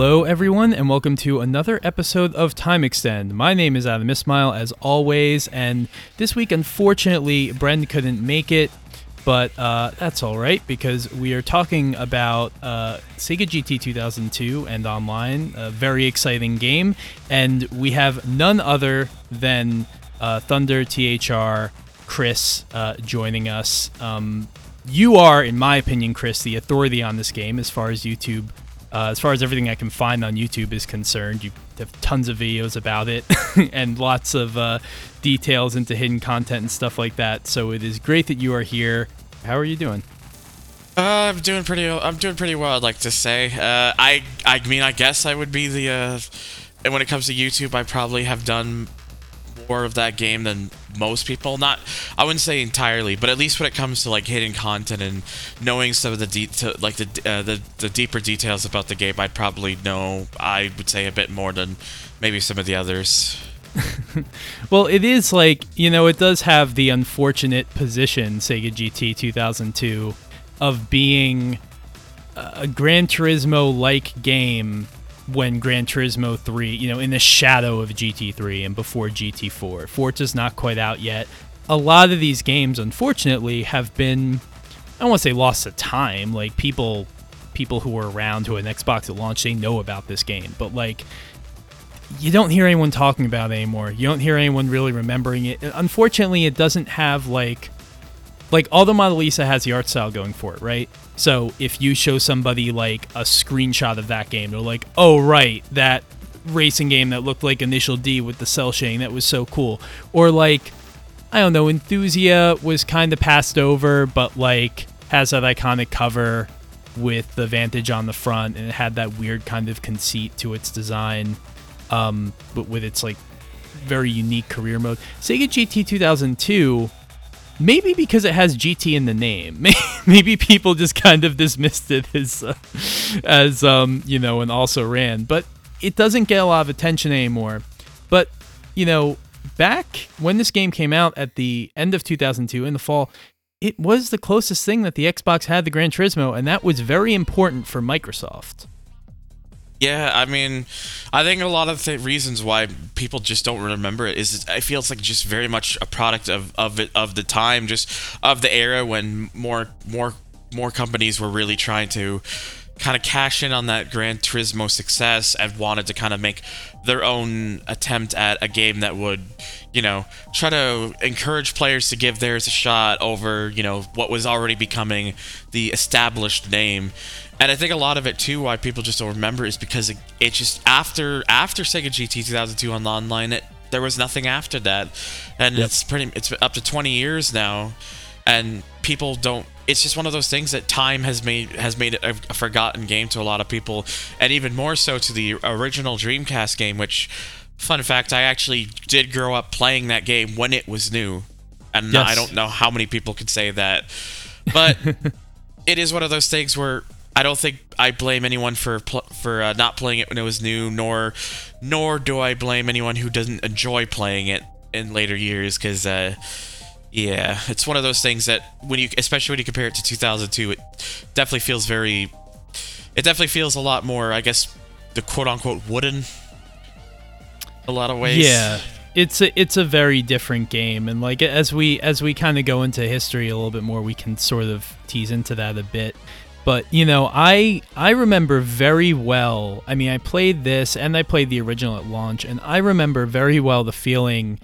Hello, everyone, and welcome to another episode of Time Extend. My name is Adam Ismail, as always, and this week, unfortunately, Bren couldn't make it, but uh, that's all right because we are talking about uh, Sega GT 2002 and online, a very exciting game, and we have none other than uh, Thunder THR Chris uh, joining us. Um, you are, in my opinion, Chris, the authority on this game as far as YouTube uh, as far as everything I can find on YouTube is concerned, you have tons of videos about it and lots of uh, details into hidden content and stuff like that. So it is great that you are here. How are you doing? Uh, I'm doing pretty. I'm doing pretty well. I'd like to say. Uh, I. I mean, I guess I would be the. Uh, and when it comes to YouTube, I probably have done more of that game than most people. Not, I wouldn't say entirely, but at least when it comes to like hidden content and knowing some of the de- to, like the, uh, the the deeper details about the game, I'd probably know. I would say a bit more than maybe some of the others. well, it is like you know, it does have the unfortunate position Sega GT 2002 of being a Gran Turismo like game when Gran Turismo 3, you know, in the shadow of GT3 and before GT4. Forza's not quite out yet. A lot of these games, unfortunately, have been I don't want to say lost to time. Like people people who were around who had an Xbox at launch, they know about this game. But like you don't hear anyone talking about it anymore. You don't hear anyone really remembering it. Unfortunately, it doesn't have like like Auto Modellista has the art style going for it, right? So if you show somebody like a screenshot of that game, they're like, "Oh right, that racing game that looked like Initial D with the cel shading that was so cool," or like I don't know, Enthusia was kind of passed over, but like has that iconic cover with the Vantage on the front, and it had that weird kind of conceit to its design, um, but with its like very unique career mode. Sega GT 2002 maybe because it has GT in the name. maybe people just kind of dismissed it as, uh, as um, you know, and also ran. But it doesn't get a lot of attention anymore. But you know, back when this game came out at the end of 2002 in the fall, it was the closest thing that the Xbox had to Gran Turismo, and that was very important for Microsoft. Yeah, I mean, I think a lot of the reasons why people just don't remember it is I feel it's like just very much a product of of it of the time, just of the era when more more more companies were really trying to kind of cash in on that Gran Turismo success and wanted to kind of make their own attempt at a game that would, you know, try to encourage players to give theirs a shot over, you know, what was already becoming the established name. And I think a lot of it too, why people just don't remember, is because it, it just after after Sega GT 2002 on the online, it, there was nothing after that, and yep. it's pretty it's up to 20 years now, and people don't. It's just one of those things that time has made has made it a, a forgotten game to a lot of people, and even more so to the original Dreamcast game. Which, fun fact, I actually did grow up playing that game when it was new, and yes. I don't know how many people could say that, but. it is one of those things where I don't think I blame anyone for pl- for uh, not playing it when it was new, nor nor do I blame anyone who doesn't enjoy playing it in later years. Because uh, yeah, it's one of those things that when you, especially when you compare it to 2002, it definitely feels very. It definitely feels a lot more, I guess, the quote unquote wooden. A lot of ways. Yeah, it's a it's a very different game, and like as we as we kind of go into history a little bit more, we can sort of tease into that a bit. But you know, I I remember very well. I mean, I played this and I played the original at launch, and I remember very well the feeling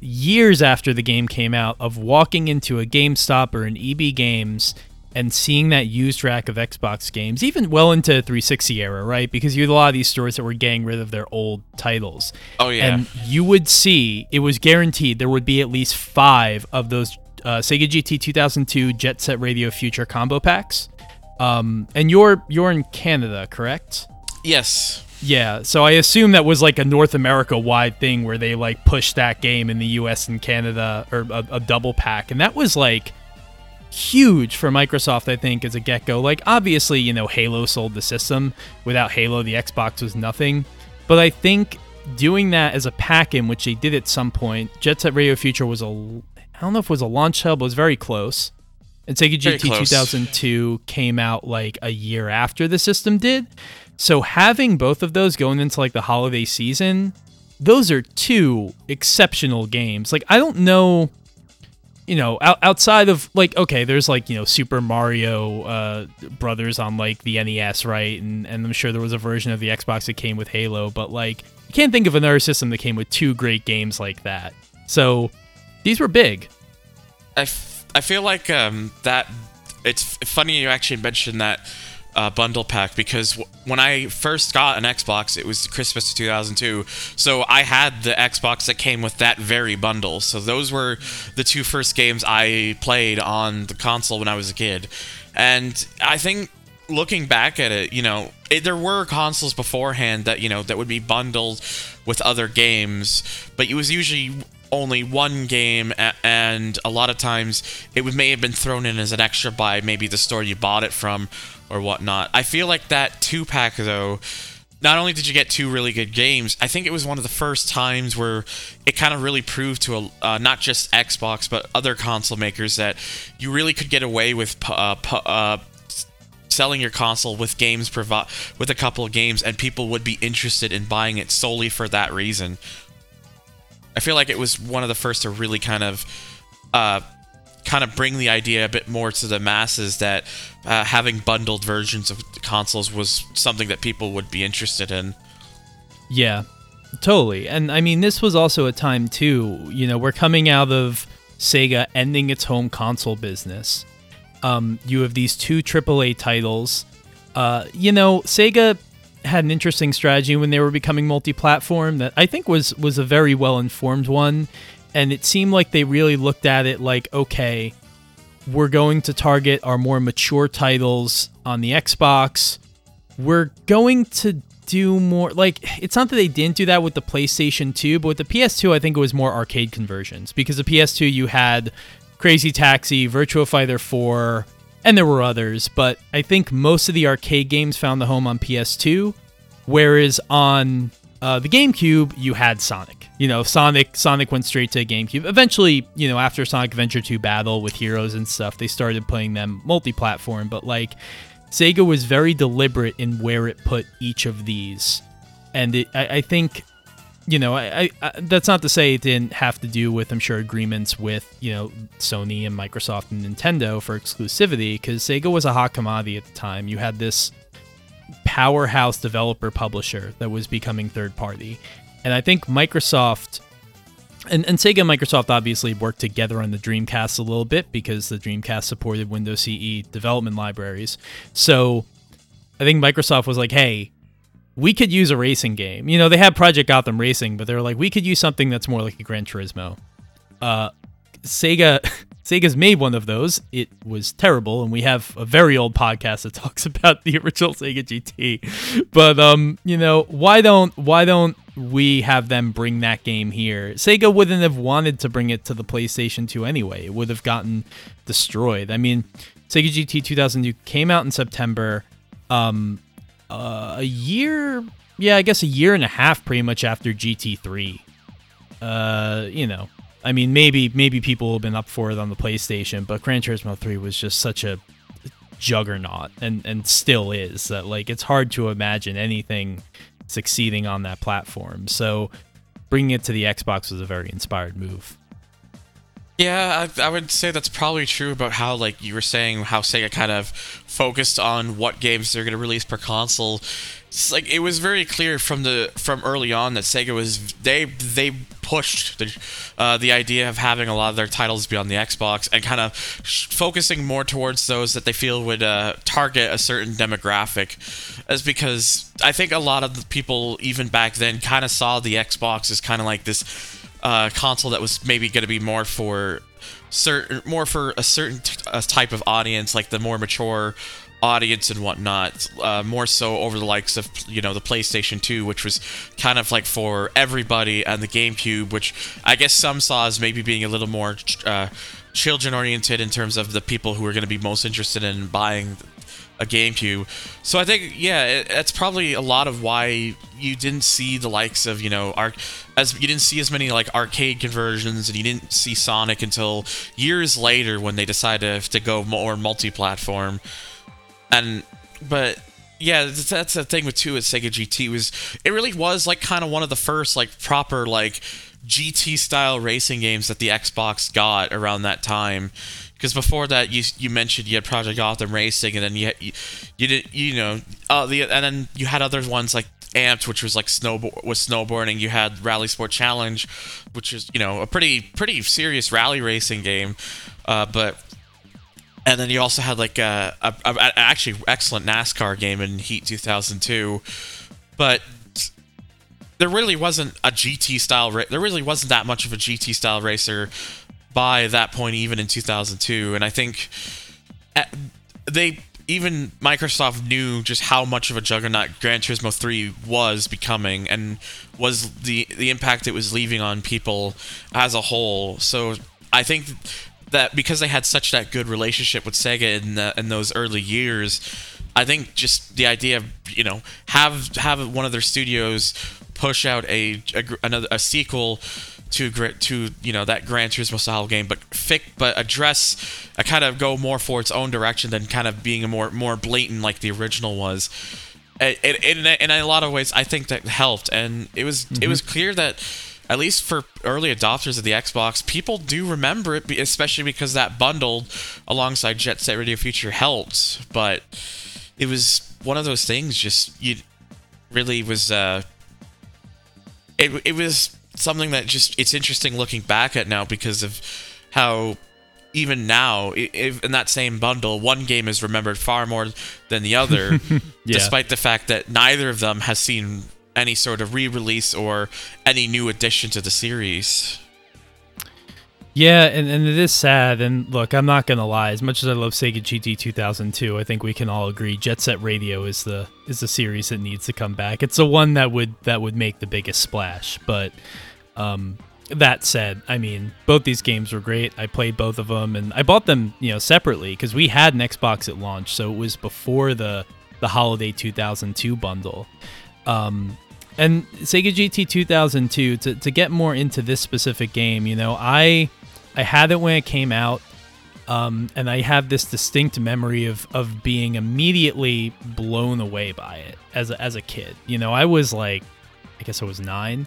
years after the game came out of walking into a GameStop or an EB Games and seeing that used rack of Xbox games, even well into 360 era, right? Because you had a lot of these stores that were getting rid of their old titles. Oh yeah. And you would see it was guaranteed there would be at least five of those uh, Sega GT 2002 Jet Set Radio Future combo packs um, and you're you're in Canada, correct? Yes. Yeah, so I assume that was like a North America wide thing where they like pushed that game in the US and Canada or a, a double pack. And that was like huge for Microsoft, I think, as a get go. Like, obviously, you know, Halo sold the system. Without Halo, the Xbox was nothing. But I think doing that as a pack in, which they did at some point, Jet Set Radio Future was a, I don't know if it was a launch hub, but it was very close. And Sega GT 2002 came out like a year after the system did. So having both of those going into like the holiday season, those are two exceptional games. Like I don't know you know, out, outside of like, okay, there's like you know Super Mario uh, Brothers on like the NES, right? And and I'm sure there was a version of the Xbox that came with Halo, but like, you can't think of another system that came with two great games like that. So these were big. I, f- I feel like um, that it's funny you actually mentioned that uh, bundle pack because w- when I first got an Xbox, it was Christmas of 2002. So I had the Xbox that came with that very bundle. So those were the two first games I played on the console when I was a kid. And I think looking back at it, you know, it, there were consoles beforehand that, you know, that would be bundled with other games, but it was usually only one game and a lot of times it may have been thrown in as an extra by maybe the store you bought it from or whatnot. I feel like that two pack though. Not only did you get two really good games, I think it was one of the first times where it kind of really proved to a, uh, not just Xbox but other console makers that you really could get away with uh, uh, selling your console with games provi- with a couple of games, and people would be interested in buying it solely for that reason. I feel like it was one of the first to really kind of uh, kind of bring the idea a bit more to the masses that uh, having bundled versions of consoles was something that people would be interested in. Yeah, totally. And I mean, this was also a time too. You know, we're coming out of Sega ending its home console business. Um, you have these two AAA titles. Uh, you know, Sega had an interesting strategy when they were becoming multi-platform that I think was was a very well informed one. And it seemed like they really looked at it like okay we're going to target our more mature titles on the Xbox. We're going to do more like it's not that they didn't do that with the PlayStation 2 but with the PS2 I think it was more arcade conversions because the PS2 you had Crazy Taxi, Virtua Fighter 4 and there were others but I think most of the arcade games found the home on PS2 whereas on uh, the GameCube, you had Sonic. You know, Sonic Sonic went straight to GameCube. Eventually, you know, after Sonic Adventure 2 Battle with Heroes and stuff, they started playing them multi-platform. But like, Sega was very deliberate in where it put each of these, and it, I, I, think, you know, I, I, that's not to say it didn't have to do with, I'm sure, agreements with you know Sony and Microsoft and Nintendo for exclusivity, because Sega was a hot commodity at the time. You had this powerhouse developer publisher that was becoming third party. And I think Microsoft and, and Sega and Microsoft obviously worked together on the Dreamcast a little bit because the Dreamcast supported Windows CE development libraries. So I think Microsoft was like, hey, we could use a racing game. You know, they had Project Gotham Racing, but they're like, we could use something that's more like a Gran Turismo. Uh, Sega Sega's made one of those. It was terrible, and we have a very old podcast that talks about the original Sega GT. But um, you know, why don't why don't we have them bring that game here? Sega wouldn't have wanted to bring it to the PlayStation 2 anyway. It would have gotten destroyed. I mean, Sega GT 2002 came out in September. Um, uh, a year, yeah, I guess a year and a half, pretty much after GT3. Uh, you know, I mean, maybe maybe people have been up for it on the PlayStation, but Gran Turismo 3 was just such a juggernaut and and still is that like it's hard to imagine anything succeeding on that platform. So bringing it to the Xbox was a very inspired move. Yeah, I, I, would say that's probably true about how, like you were saying, how Sega kind of focused on what games they're going to release per console. It's like it was very clear from the from early on that Sega was they they pushed the uh, the idea of having a lot of their titles be on the Xbox and kind of sh- focusing more towards those that they feel would uh, target a certain demographic, as because I think a lot of the people even back then kind of saw the Xbox as kind of like this uh, console that was maybe going to be more for certain more for a certain t- a type of audience, like the more mature audience and whatnot. Uh, more so over the likes of you know the PlayStation 2, which was kind of like for everybody, and the GameCube, which I guess some saw as maybe being a little more. Uh, children oriented in terms of the people who are going to be most interested in buying a GameCube. So I think yeah, it, that's probably a lot of why you didn't see the likes of you know arc as you didn't see as many like arcade conversions, and you didn't see Sonic until years later when they decided to, go more multi-platform. And but yeah, that's, that's the thing with too with Sega GT was it really was like kind of one of the first like proper like GT style racing games that the Xbox got around that time. Because before that, you you mentioned you had Project Gotham Racing, and then you you, you did you know uh, the and then you had other ones like Amped, which was like snowboard with snowboarding. You had RalliSport Challenge, which is you know a pretty pretty serious rally racing game, uh, but and then you also had like a, a, a, actually excellent NASCAR game in Heat 2002, but there really wasn't a GT style. Ra- there really wasn't that much of a GT style racer by that point, even in 2002. And I think eh, they even Microsoft knew just how much of a juggernaut Gran Turismo 3 was becoming and was the the impact it was leaving on people as a whole. So I think that because they had such that good relationship with Sega in the, in those early years, I think just the idea of you know have have one of their studios push out a, a another a sequel to to you know that Gran Turismo style game, but fic, but address a kind of go more for its own direction than kind of being a more more blatant like the original was. It, in, in a lot of ways, I think that helped, and it was mm-hmm. it was clear that at least for early adopters of the Xbox, people do remember it, especially because that bundled alongside Jet Set Radio Future helped. But it was one of those things. Just you really was. Uh, it it was something that just it's interesting looking back at now because of how even now if in that same bundle one game is remembered far more than the other yeah. despite the fact that neither of them has seen any sort of re-release or any new addition to the series. Yeah, and, and it is sad. And look, I'm not gonna lie. As much as I love Sega GT 2002, I think we can all agree Jet Set Radio is the is the series that needs to come back. It's the one that would that would make the biggest splash. But um, that said, I mean, both these games were great. I played both of them, and I bought them, you know, separately because we had an Xbox at launch, so it was before the the holiday 2002 bundle. Um, and Sega GT 2002 to, to get more into this specific game, you know, I I had it when it came out, um, and I have this distinct memory of of being immediately blown away by it as a, as a kid. You know, I was like, I guess I was nine,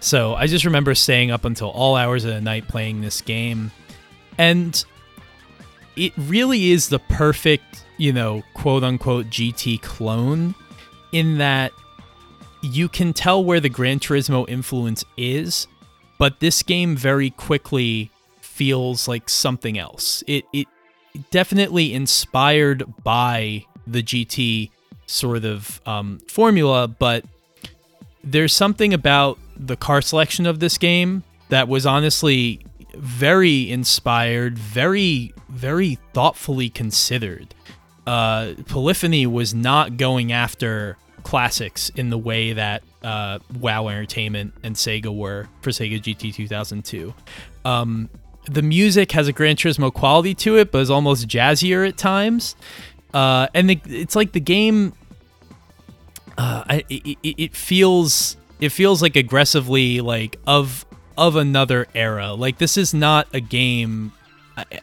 so I just remember staying up until all hours of the night playing this game, and it really is the perfect, you know, quote unquote GT clone, in that you can tell where the Gran Turismo influence is, but this game very quickly feels like something else. It it definitely inspired by the GT sort of um, formula, but there's something about the car selection of this game that was honestly very inspired, very very thoughtfully considered. Uh, Polyphony was not going after classics in the way that uh, WoW Entertainment and Sega were for Sega GT 2002. Um, the music has a Gran Turismo quality to it, but is almost jazzier at times. Uh, and the, it's like the game. Uh, I, it, it feels it feels like aggressively like of of another era. Like this is not a game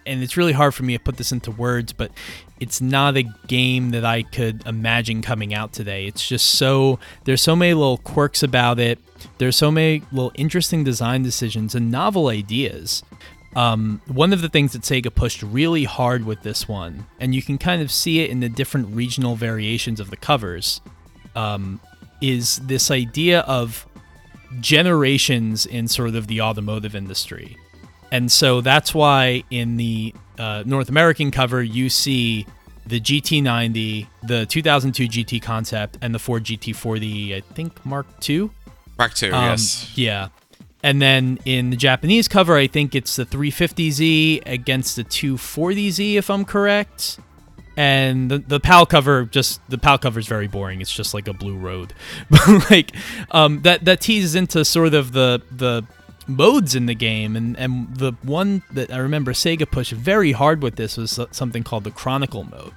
and it's really hard for me to put this into words, but it's not a game that I could imagine coming out today. It's just so there's so many little quirks about it. There's so many little interesting design decisions and novel ideas. Um, one of the things that Sega pushed really hard with this one, and you can kind of see it in the different regional variations of the covers, um, is this idea of generations in sort of the automotive industry. And so that's why in the uh, North American cover, you see the GT90, the 2002 GT concept, and the Ford GT40, I think Mark II. Mark II, um, yes. Yeah. And then in the Japanese cover, I think it's the 350Z against the 240Z, if I'm correct. And the, the PAL cover, just the PAL cover is very boring. It's just like a blue road, but like um, that that teases into sort of the the modes in the game and and the one that I remember Sega pushed very hard with this was something called the Chronicle mode.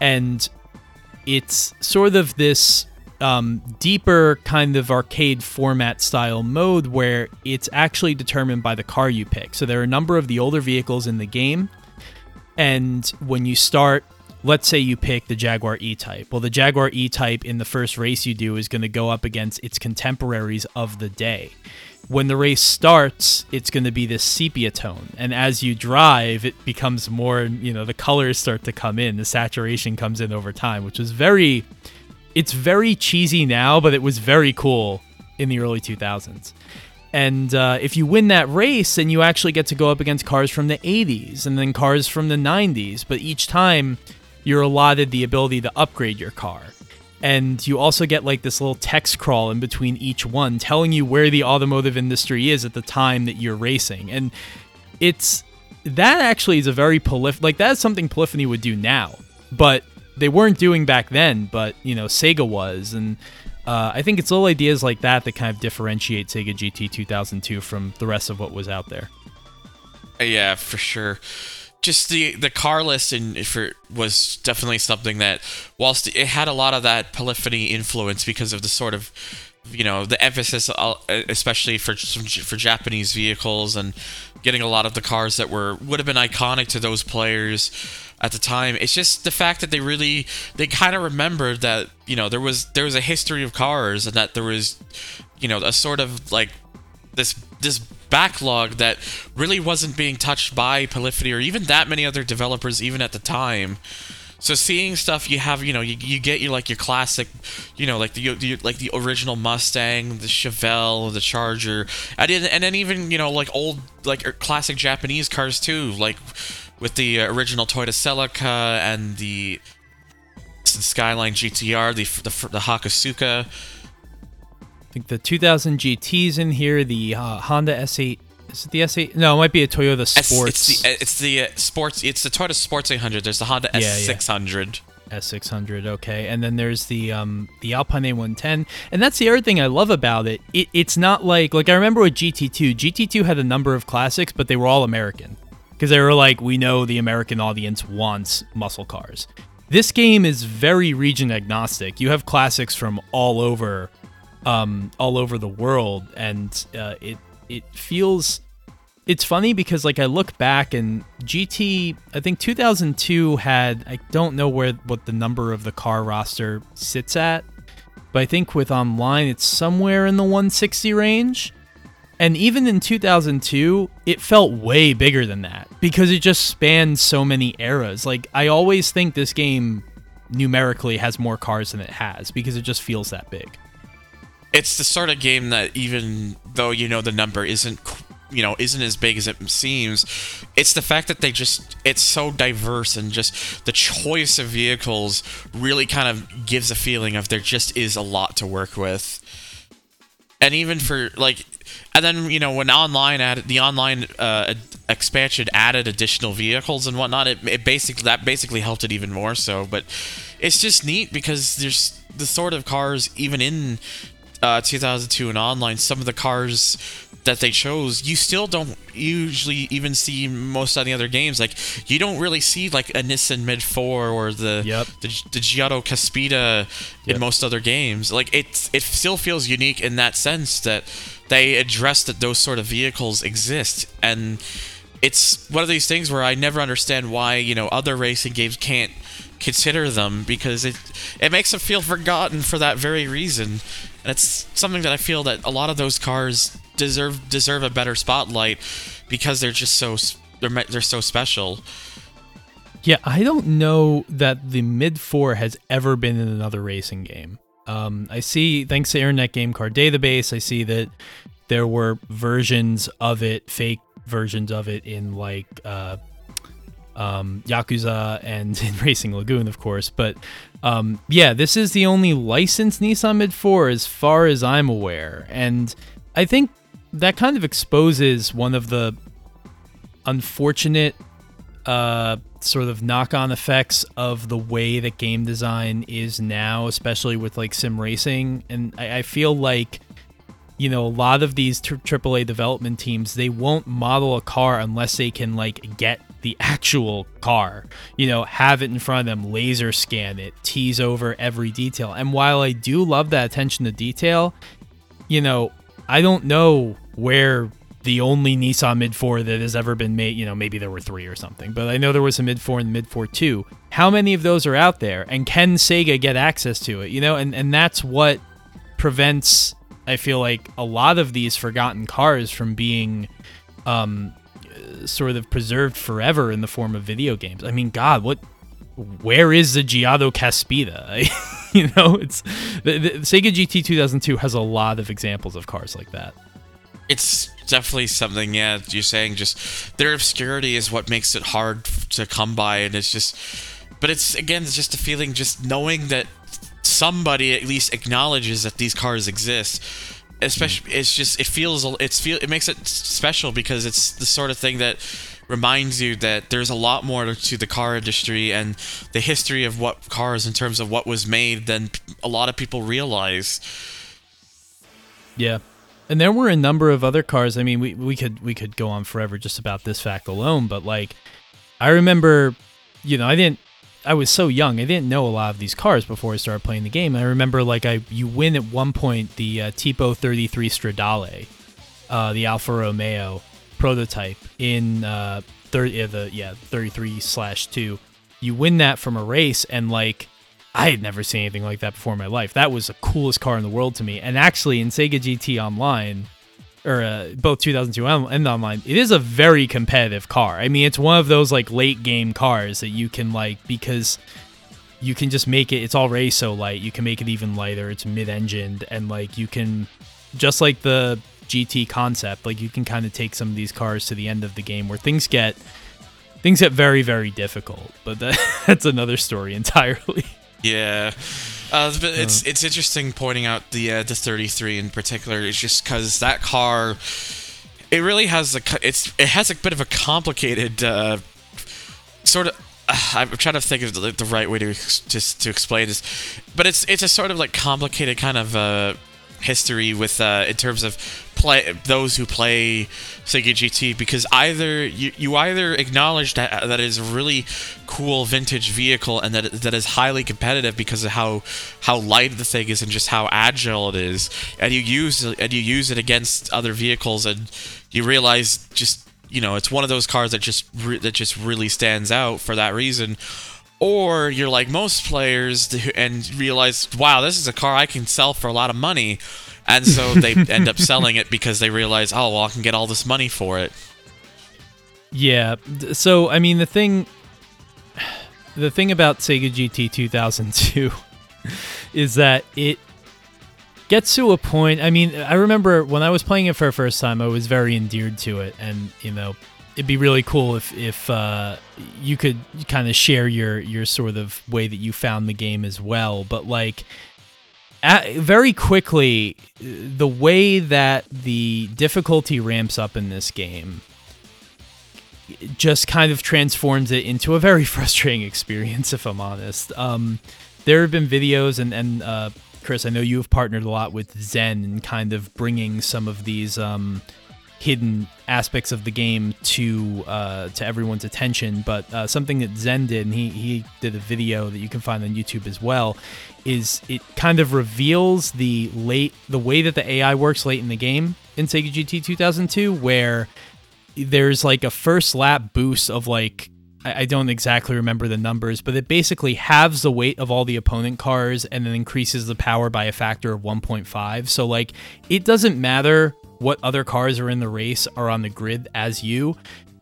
And it's sort of this um, deeper kind of arcade format style mode where it's actually determined by the car you pick. So there are a number of the older vehicles in the game, and when you start let's say you pick the Jaguar E Type. Well, the Jaguar E Type in the first race you do is going to go up against its contemporaries of the day. When the race starts, it's going to be this sepia tone. And as you drive, it becomes more, you know, the colors start to come in, the saturation comes in over time, which is very, it's very cheesy now, but it was very cool in the early 2000s. And uh, if you win that race, then you actually get to go up against cars from the 80s and then cars from the 90s. But each time, you're allotted the ability to upgrade your car. And you also get like this little text crawl in between each one telling you where the automotive industry is at the time that you're racing. And it's that actually is a very prolific, like that's something Polyphony would do now, but they weren't doing back then, but you know, Sega was. And uh, I think it's little ideas like that that kind of differentiate Sega GT 2002 from the rest of what was out there. Yeah, for sure just the the car list and for was definitely something that whilst it had a lot of that polyphony influence because of the sort of you know the emphasis uh, especially for for Japanese vehicles and getting a lot of the cars that were would have been iconic to those players at the time it's just the fact that they really they kind of remembered that you know there was there was a history of cars and that there was you know a sort of like this this backlog that really wasn't being touched by Polyphony or even that many other developers even at the time. So seeing stuff you have, you know, you, you get your like your classic, you know, like the, the like the original Mustang, the Chevelle, the Charger, and then, and then even you know like old like er, classic Japanese cars too, like with the uh, original Toyota Celica and the, Skyline GTR, the the, the Hakosuka I think the 2000 GT's in here, the uh, Honda S8. Is it the S8? No, it might be a Toyota Sports. It's, it's the, it's the uh, sports. It's the Toyota Sports 800. There's the Honda S600. Yeah. S600, okay, and then there's the um the Alpine A110, and that's the other thing I love about it. it. It's not like like I remember with GT2. GT2 had a number of classics, but they were all American because they were like, we know the American audience wants muscle cars. This game is very region agnostic. You have classics from all over um, all over the world, and uh, it it feels it's funny because like I look back and GT I think 2002 had I don't know where what the number of the car roster sits at but I think with online it's somewhere in the 160 range. And even in 2002 it felt way bigger than that because it just spans so many eras. Like I always think this game numerically has more cars than it has because it just feels that big. It's the sort of game that even though you know the number isn't you know isn't as big as it seems. It's the fact that they just it's so diverse and just the choice of vehicles really kind of gives a feeling of there just is a lot to work with. And even for like and then you know when online added the online uh, expansion added additional vehicles and whatnot it, it basically that basically helped it even more so. But it's just neat because there's the sort of cars even in uh, 2002 and online, some of the cars that they chose, you still don't usually even see most of the other games. Like you don't really see like a Nissan Mid Four or the yep. the, the Jiotto Caspita in most other games. Like it it still feels unique in that sense that they address that those sort of vehicles exist and it's one of these things where I never understand why you know other racing games can't consider them because it it makes them feel forgotten for that very reason and it's something that I feel that a lot of those cars deserve deserve a better spotlight because they're just so they're they're so special. Yeah, I don't know that the mid four has ever been in another racing game. Um, I see, thanks to Internet Game Cars Database, I see that there were versions of it, fake versions of it in like uh, um, Yakuza and in Racing Lagoon, of course. But um, yeah, this is the only licensed Nissan Mid 4 as far as I'm aware. And I think that kind of exposes one of the unfortunate uh, sort of knock on effects of the way that game design is now, especially with like sim racing. And I, I feel like you know, a lot of these AAA development teams, they won't model a car unless they can like get the actual car, you know, have it in front of them, laser scan it, tease over every detail. And while I do love that attention to detail, you know, I don't know where the only Nissan Mid 4 that has ever been made. You know, maybe there were three or something, but I know there was a Mid 4 and Mid 4 2. How many of those are out there? And can Sega get access to it? You know, and, and that's what prevents, I feel like, a lot of these forgotten cars from being um, sort of preserved forever in the form of video games. I mean, God, what where is the Jiotto Caspita? you know, it's the, the, Sega GT 2002 has a lot of examples of cars like that. It's definitely something. Yeah, you're saying just their obscurity is what makes it hard to come by, and it's just. But it's again, it's just a feeling, just knowing that somebody at least acknowledges that these cars exist. Especially, mm. it's just it feels it's feel it makes it special because it's the sort of thing that reminds you that there's a lot more to the car industry and the history of what cars in terms of what was made than a lot of people realize. Yeah, and there were a number of other cars. I mean, we, we could we could go on forever just about this fact alone, but like I remember, you know, I didn't I was so young. I didn't know a lot of these cars before I started playing the game. I remember like I you win at one point the uh, Tipo 33 Stradale, uh, the Alfa Romeo prototype in uh, 30 uh, the yeah 33 slash two. You win that from a race and like I had never seen anything like that before in my life. That was the coolest car in the world to me. And actually, in Sega GT Online, or uh, both 2002 and online, it is a very competitive car. I mean, it's one of those like late game cars that you can like because you can just make it. It's already so light. You can make it even lighter. It's mid-engined, and like you can just like the GT concept, like you can kind of take some of these cars to the end of the game where things get things get very very difficult. But that, that's another story entirely. Yeah. Uh, but it's it's interesting pointing out the uh, the 33 in particular. It's just because that car, it really has a it's it has a bit of a complicated uh, sort of. Uh, I'm trying to think of the, the, right way to just to explain this, but it's it's a sort of like complicated kind of uh, history with uh, in terms of play those who play Sega GT because either you, you either acknowledge that that is a really cool vintage vehicle and that that is highly competitive because of how how light the thing is and just how agile it is and you use and you use it against other vehicles and you realize just you know it's one of those cars that just re- that just really stands out for that reason or you're like most players and realize, wow, this is a car I can sell for a lot of money. And so they end up selling it because they realize, oh, well, I can get all this money for it. Yeah. So, I mean, the thing. The thing about Sega GT 2002 is that it gets to a point. I mean, I remember when I was playing it for the first time, I was very endeared to it, and you know, it'd be really cool if if uh, you could kind of share your your sort of way that you found the game as well. But like, at, very quickly, the way that the difficulty ramps up in this game just kind of transforms it into a very frustrating experience, if I'm honest. Um, there have been videos, and and uh, Chris, I know you have partnered a lot with Zen and kind of bringing some of these. Um, hidden aspects of the game to uh, to everyone's attention. But uh, something that Zen did, and he he did a video that you can find on YouTube as well, is it kind of reveals the late the way that the AI works late in the game in Sega GT 2002, where there's like a first lap boost of like I don't exactly remember the numbers, but it basically halves the weight of all the opponent cars and then increases the power by a factor of 1.5. So, like, it doesn't matter what other cars are in the race are on the grid as you,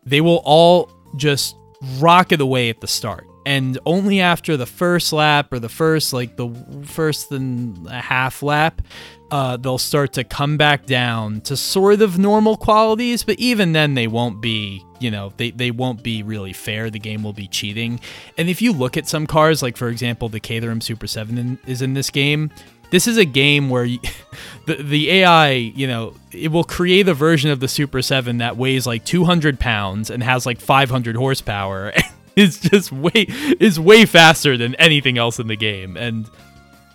they will all just rocket away at the start. And only after the first lap or the first, like the first and a half lap, uh, they'll start to come back down to sort of normal qualities. But even then, they won't be, you know, they, they won't be really fair. The game will be cheating. And if you look at some cars, like for example, the Caterham Super 7 in, is in this game, this is a game where you, the the AI, you know, it will create a version of the Super Seven that weighs like 200 pounds and has like 500 horsepower. it's just way is way faster than anything else in the game, and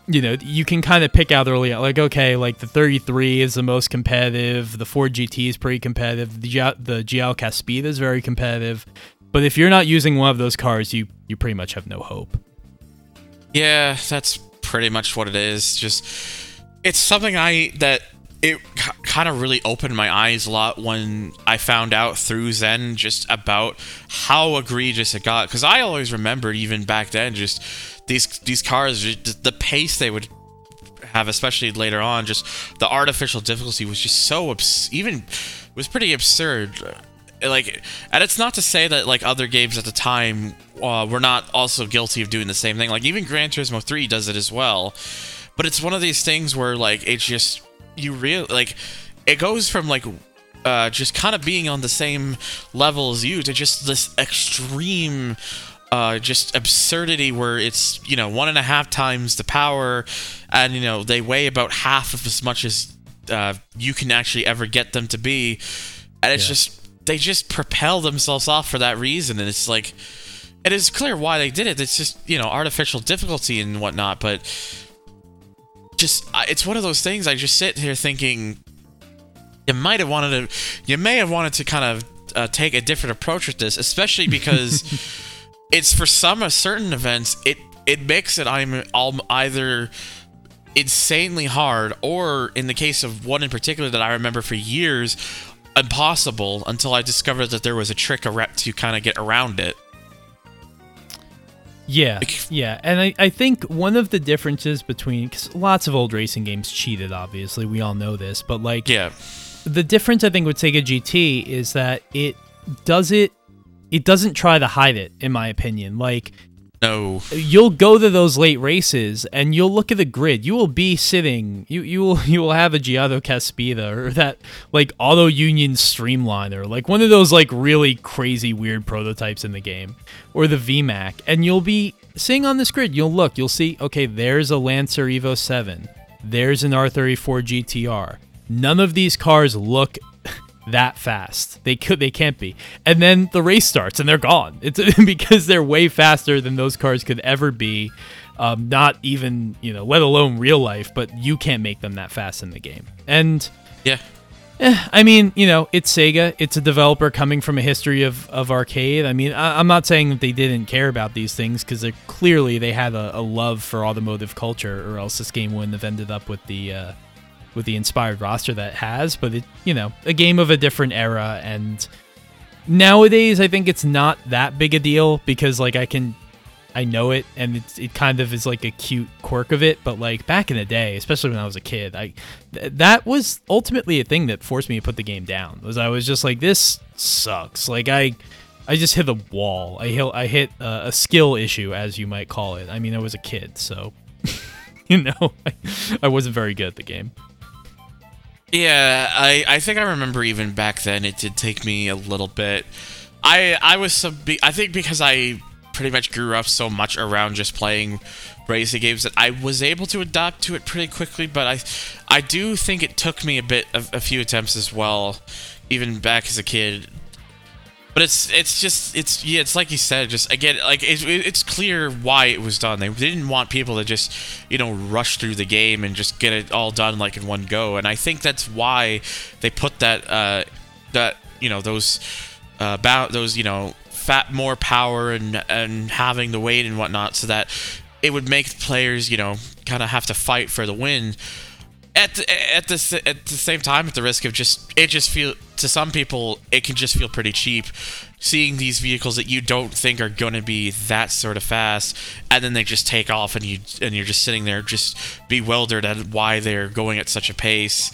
you know you can kind of pick out early like okay like the 33 is the most competitive the ford gt is pretty competitive the, G- the gl caspita is very competitive but if you're not using one of those cars you you pretty much have no hope yeah that's pretty much what it is. Just it's something I that it kind of really opened my eyes a lot when I found out through Zen just about how egregious it got. Because I always remembered even back then just these these cars, the pace they would have, especially later on, just the artificial difficulty was just so even was pretty absurd. Like, and it's not to say that like other games at the time uh, were not also guilty of doing the same thing. Like even Gran Turismo 3 does it as well. But it's one of these things where like it's just you real like it goes from like uh, just kind of being on the same level as you to just this extreme uh, just absurdity where it's you know one and a half times the power and you know they weigh about half of as much as uh, you can actually ever get them to be. And it's yeah. just they just propel themselves off for that reason. And it's like it is clear why they did it. It's just you know artificial difficulty and whatnot but just it's one of those things. I just sit here thinking you might have wanted to, you may have wanted to kind of uh, take a different approach with this, especially because it's for some uh, certain events it it makes it I'm either insanely hard or in the case of one in particular that I remember for years impossible until I discovered that there was a trick rep to kind of get around it. Yeah, yeah, and I, I think one of the differences between cause lots of old racing games cheated, obviously we all know this, but like yeah, the difference I think with Sega GT is that it does it, it doesn't try to hide it, in my opinion. Like no. You'll go to those late races and you'll look at the grid. You will be sitting. You you will you will have a Jiotto Caspita or that like Auto Union Streamliner, like one of those like really crazy weird prototypes in the game, or the Vemac, and you'll be sitting on this grid. You'll look. You'll see. Okay, there's a Lancer Evo Seven. There's an R34 GTR. None of these cars look that fast. They could they can't be. And then the race starts and they're gone. It's because they're way faster than those cars could ever be. Um, not even, you know, let alone real life, but you can't make them that fast in the game. And yeah. Eh, I mean, you know, it's Sega. It's a developer coming from a history of, of arcade. I mean, I, am not saying that they didn't care about these things because clearly they had a, a, love for automotive culture, or else this game wouldn't have ended up with the uh, with the inspired roster that has, but it, you know, a game of a different era and nowadays I think it's not that big a deal because like I can I know it and it's, it kind of is like a cute quirk of it, but like back in the day, especially when I was a kid, I th- that was ultimately a thing that forced me to put the game down. Was I was just like this sucks. Like I I just hit the wall. I hit I hit a, a skill issue as you might call it. I mean, I was a kid, so you know, I, I wasn't very good at the game. Yeah, I, I think I remember even back then it did take me a little bit. I I was some I think because I pretty much grew up so much around just playing racing games that I was able to adapt to it pretty quickly. But I I do think it took me a bit of a few attempts as well, even back as a kid, but it's it's just it's yeah it's like you said just again like it, it's clear why it was done. They didn't want people to just you know rush through the game and just get it all done like in one go. And i think that's why they put that uh that you know those uh those you know fat more power and and having the weight and whatnot so that it would make players you know kind of have to fight for the win at the, at the at the same time at the risk of just it just feel to some people it can just feel pretty cheap seeing these vehicles that you don't think are going to be that sort of fast and then they just take off and you and you're just sitting there just bewildered at why they're going at such a pace.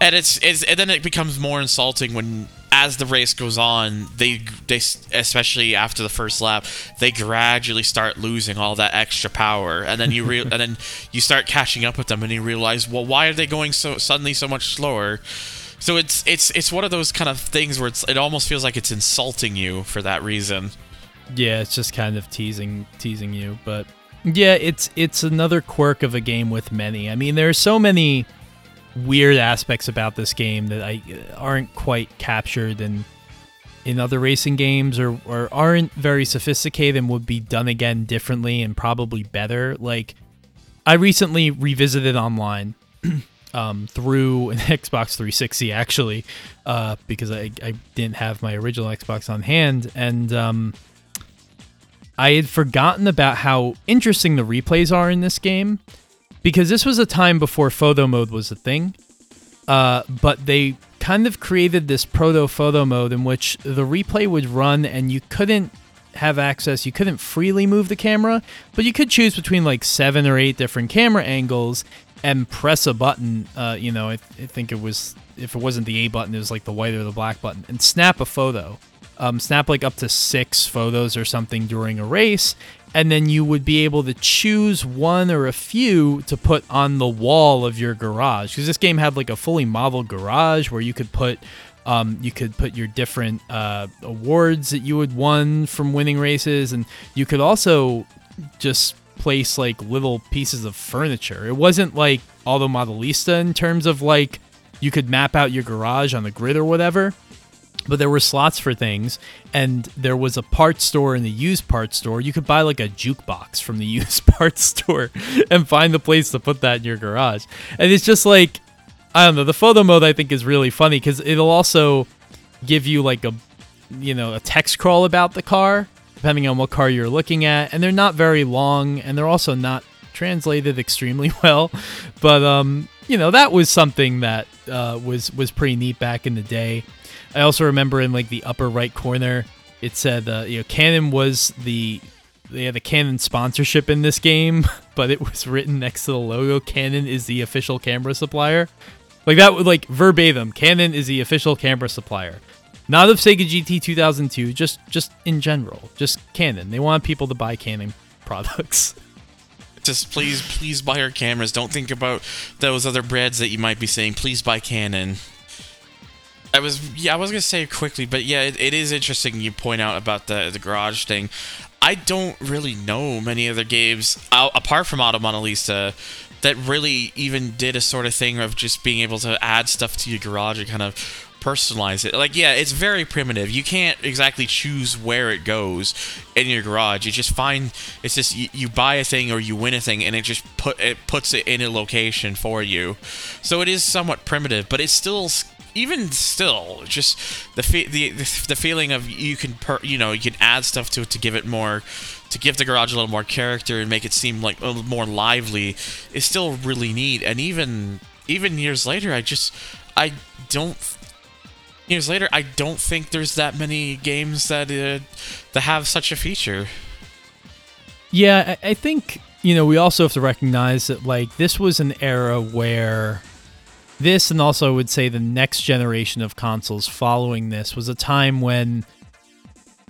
And it's, it's and then it becomes more insulting when as the race goes on, they they especially after the first lap, they gradually start losing all that extra power, and then you re- and then you start catching up with them, and you realize, well, why are they going so suddenly so much slower? So it's it's it's one of those kind of things where it's it almost feels like it's insulting you for that reason. Yeah, it's just kind of teasing teasing you, but yeah, it's it's another quirk of a game with many. I mean, there are so many weird aspects about this game that I aren't quite captured in in other racing games or, or aren't very sophisticated and would be done again differently and probably better. Like I recently revisited online um, through an Xbox 360 actually, uh, because I, I didn't have my original Xbox on hand and um, I had forgotten about how interesting the replays are in this game because this was a time before photo mode was a thing. uh, but they kind of created this proto photo mode in which the replay would run and you couldn't have access. You couldn't freely move the camera, but you could choose between like seven or eight different camera angles and press a button. Uh, you know, I, I, think it was if it wasn't the A button, it was like the white or the black button, and snap a photo. Um, snap like up to six photos or something during a race, and then you would be able to choose one or a few to put on the wall of your garage because this game had like a fully modeled garage where you could put um, you could put your different uh, awards that you had won from winning races, and you could also just place like little pieces of furniture. It wasn't like Auto Modellista in terms of like you could map out your garage on the grid or whatever, but there were slots for things, and there was a parts store and the used parts store. You could buy like a jukebox from the used parts store and find the place to put that in your garage. And it's just like I don't know. The photo mode I think is really funny because it'll also give you like a you know a text crawl about the car depending on what car you're looking at, and they're not very long, and they're also not translated extremely well. But um, you know that was something that uh, was was pretty neat back in the day. I also remember in like the upper right corner, it said uh, you know Canon was the they had a Canon sponsorship in this game, but it was written next to the logo. Canon is the official camera supplier. Like that would like verbatim. Canon is the official camera supplier. Not of Sega GT 2002, just just in general, just Canon. They want people to buy Canon products. Just please, please buy our cameras. Don't think about those other brands that you might be saying. Please buy Canon. I was yeah, I was gonna say quickly, but yeah, it, it is interesting you point out about the the garage thing. I don't really know many other games uh, apart from Auto Modellista that really even did a sort of thing of just being able to add stuff to your garage and kind of personalize it. Like, yeah, it's very primitive. You can't exactly choose where it goes in your garage. You just find it's just you, you, buy a thing or you win a thing, and it just put it puts it in a location for you. So it is somewhat primitive, but it's still even still just the fe- the the feeling of you can per- you know you can add stuff to it to give it more to give the garage a little more character and make it seem like a little more lively is still really neat. And even even years later, I just I don't years later I don't think there's that many games that uh, that have such a feature. Yeah, I, I think you know we also have to recognize that like this was an era where this and also I would say the next generation of consoles following this was a time when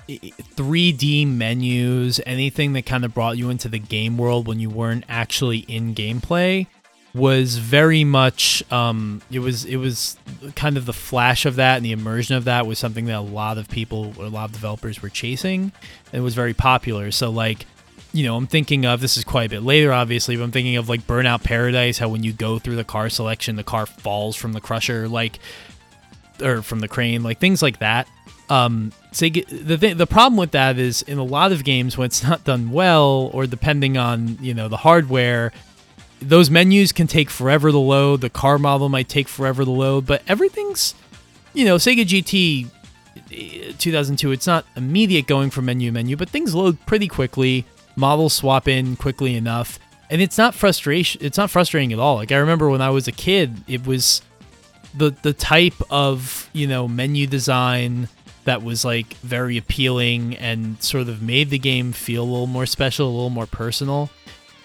3D menus, anything that kind of brought you into the game world when you weren't actually in gameplay was very much um, it was it was kind of the flash of that and the immersion of that was something that a lot of people a lot of developers were chasing and it was very popular. So like you know i'm thinking of this is quite a bit later obviously but i'm thinking of like burnout paradise how when you go through the car selection the car falls from the crusher like or from the crane like things like that um, get, the th- the problem with that is in a lot of games when it's not done well or depending on you know the hardware, those menus can take forever to load. The car model might take forever to load, but everything's you know Sega GT eh, 2002. It's not immediate going from menu to menu, but things load pretty quickly. Models swap in quickly enough, and it's not frustration. It's not frustrating at all. Like I remember when I was a kid, it was the the type of you know menu design that was like very appealing and sort of made the game feel a little more special, a little more personal.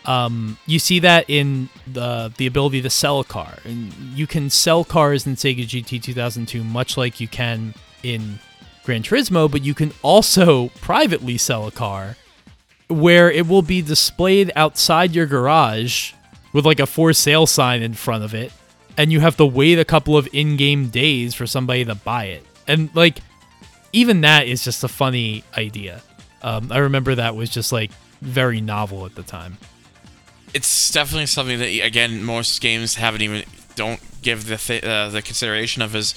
Um, you see that in the the ability to sell a car, and you can sell cars in Sega GT 2002 much like you can in Gran Turismo, but you can also privately sell a car where it will be displayed outside your garage with like a for sale sign in front of it, and you have to wait a couple of in-game days for somebody to buy it. And like even that is just a funny idea. Um, I remember that was just like very novel at the time. It's definitely something that again most games haven't even don't give the th- uh, the consideration of is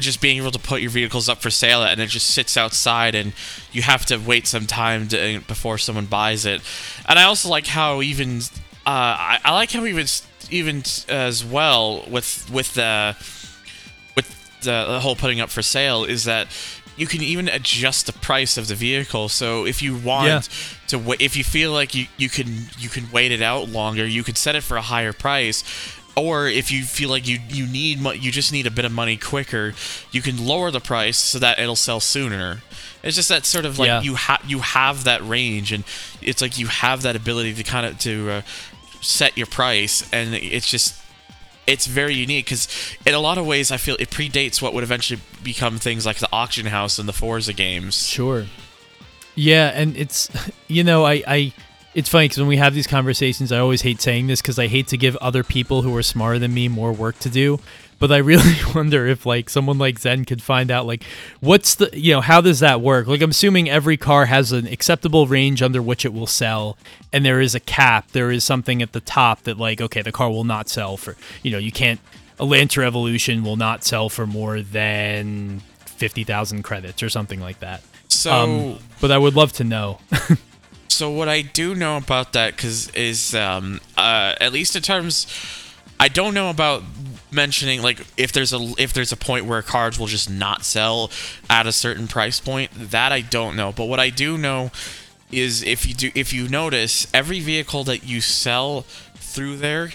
just being able to put your vehicles up for sale and it just sits outside and you have to wait some time to, before someone buys it. And I also like how even uh, I, I like how even even as well with with the with the, the whole putting up for sale is that you can even adjust the price of the vehicle. So if you want yeah. to wait, if you feel like you, you can you can wait it out longer, you could set it for a higher price. Or if you feel like you you need mo- you just need a bit of money quicker, you can lower the price so that it'll sell sooner. It's just that sort of like Yeah. you have you have that range, and it's like you have that ability to kind of to uh, set your price, and it's just it's very unique because in a lot of ways I feel it predates what would eventually become things like the auction house and the Forza games. Sure. Yeah, and it's you know I I it's funny because when we have these conversations, I always hate saying this because I hate to give other people who are smarter than me more work to do. But I really wonder if like someone like Zen could find out like what's the you know how does that work? Like I'm assuming every car has an acceptable range under which it will sell, and there is a cap. There is something at the top that like okay the car will not sell for you know you can't a Lancer Evolution will not sell for more than fifty thousand credits or something like that. So Um, but I would love to know. So what I do know about that cuz is um uh at least in terms I don't know about mentioning like if there's a if there's a point where cards will just not sell at a certain price point that I don't know but what I do know is if you do if you notice every vehicle that you sell through there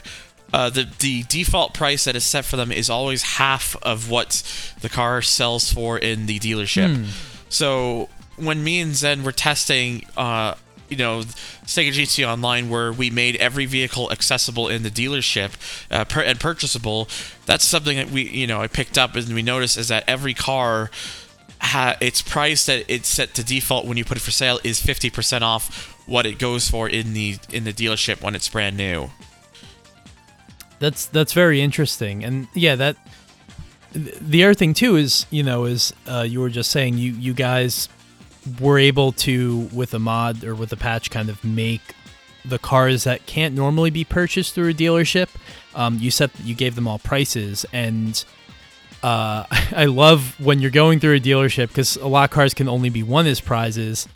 uh, the the default price that is set for them is always half of what the car sells for in the dealership. So when me and Zen were testing, uh, you know, Sega GT Online, where we made every vehicle accessible in the dealership uh, per- and purchasable, that's something that we, you know, I picked up and we noticed is that every car. Ha- its price that it's set to default when you put it for sale is 50% off what it goes for in the in the dealership when it's brand new. That's that's very interesting, and yeah, that the other thing too is you know is uh, you were just saying you you guys were able to with a mod or with a patch kind of make the cars that can't normally be purchased through a dealership. Um, you set you gave them all prices and. Uh, I love when you're going through a dealership because a lot of cars can only be won as prizes.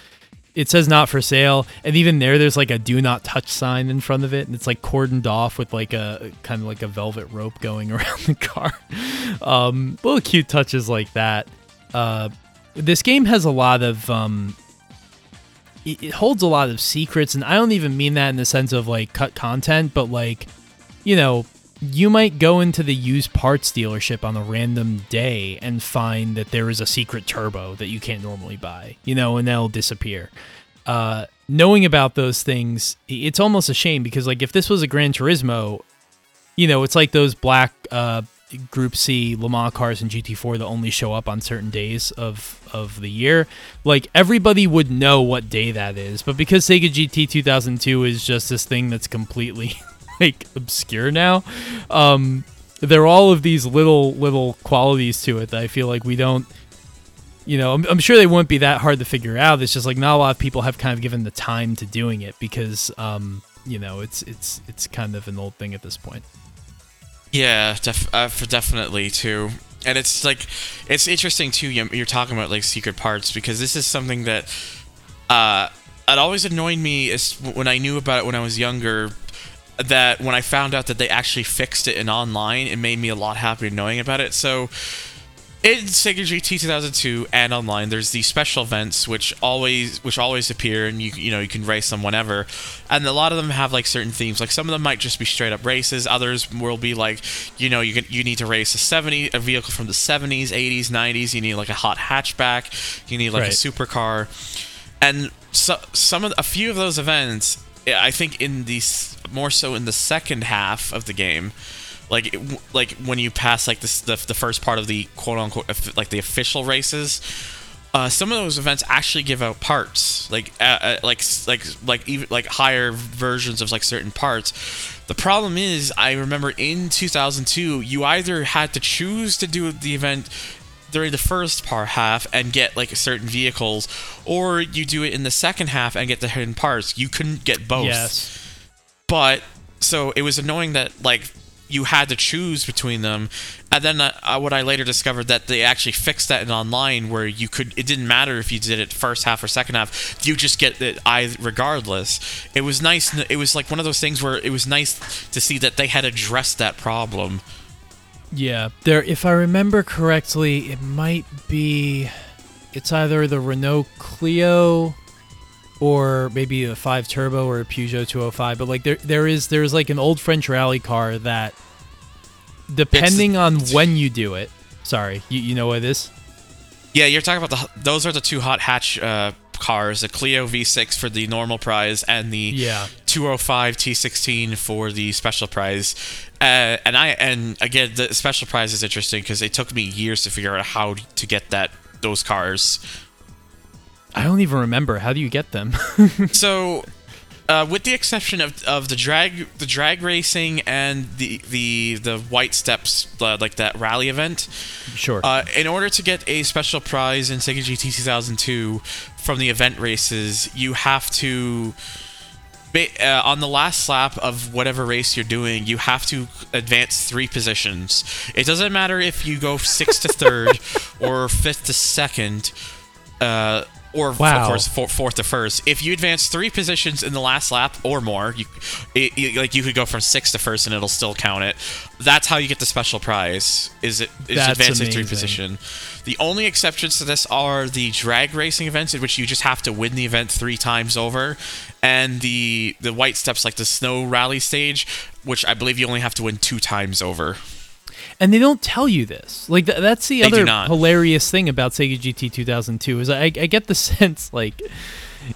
It says not for sale, and even there, there's like a do not touch sign in front of it, and it's like cordoned off with like a kind of like a velvet rope going around the car. Um, little cute touches like that. Uh, this game has a lot of um, it, holds a lot of secrets, and I don't even mean that in the sense of like cut content, but like you know, you might go into the used parts dealership on a random day and find that there is a secret turbo that you can't normally buy, you know, and that'll disappear. Uh, knowing about those things, it's almost a shame because, like, if this was a Gran Turismo, you know, it's like those black uh, Group C Le Mans cars and GT4 that only show up on certain days of of the year. Like everybody would know what day that is, but because Sega GT 2002 is just this thing that's completely like obscure now, um, there are all of these little little qualities to it that I feel like we don't. You know, I'm, I'm sure they wouldn't be that hard to figure out. It's just like not a lot of people have kind of given the time to doing it because, um, you know, it's it's it's kind of an old thing at this point. Yeah, def- uh, definitely too. And it's like, it's interesting too. you- You're talking about like secret parts because this is something that, uh, it always annoyed me is when I knew about it when I was younger. That when I found out that they actually fixed it in online, it made me a lot happier knowing about it. So, in Sega GT 2002 and online, there's these special events which always which always appear, and you you know you can race them whenever, and a lot of them have like certain themes. Like some of them might just be straight up races. Others will be like, you know, you can you need to race a 70 a vehicle from the 70s, 80s, 90s. You need like a hot hatchback. You need like Right. a supercar, and so some of a few of those events, I think in the more so in the second half of the game like it, like when you pass like this the, the first part of the quote unquote like the official races uh, some of those events actually give out parts. Like uh, uh, like like like even like higher versions of like certain parts. The problem is i remember in 2002 you either had to choose to do the event during the first part half and get like certain vehicles or you do it in the second half and get the hidden parts. You couldn't get both. Yes. but so it was annoying that like you had to choose between them and then uh, uh, what i later discovered that they actually fixed that in online where you could it didn't matter if you did it first half or second half you just get it i regardless it was nice it was like one of those things where it was nice to see that they had addressed that problem Yeah, there. If I remember correctly, it might be. It's either the Renault Clio, or maybe a five turbo or a Peugeot 205. But like there, there is there's like an old French rally car that depending on when you do it. Sorry, you, you know what it is? Yeah, you're talking about the those are the two hot hatch uh, cars, the Clio V6 for the normal prize and the Yeah. 205 T16 for the special prize. Uh, and I and again the special prize is interesting because it took me years to figure out how to get that those cars. I don't even remember. How do you get them? so uh, with the exception of, of the drag the drag racing and the the the white steps uh, like that rally event sure. uh, in order to get a special prize in Sega GT 2002 from the event races you have to uh, on the last lap of whatever race you're doing you have to advance three positions it doesn't matter if you go sixth to third or fifth to second uh, or Wow. of course fourth to first. If you advance three positions in the last lap or more, you it, it- like you could go from sixth to first and it'll still count it. That's how you get the special prize. Is it is That's advancing three amazing. position? The only exceptions to this are the drag racing events in which you just have to win the event three times over, and the the white steps like the snow rally stage, which I believe you only have to win two times over. And they don't tell you this. Like th- that's the They other hilarious thing about Sega GT 2002 is I, I get the sense like,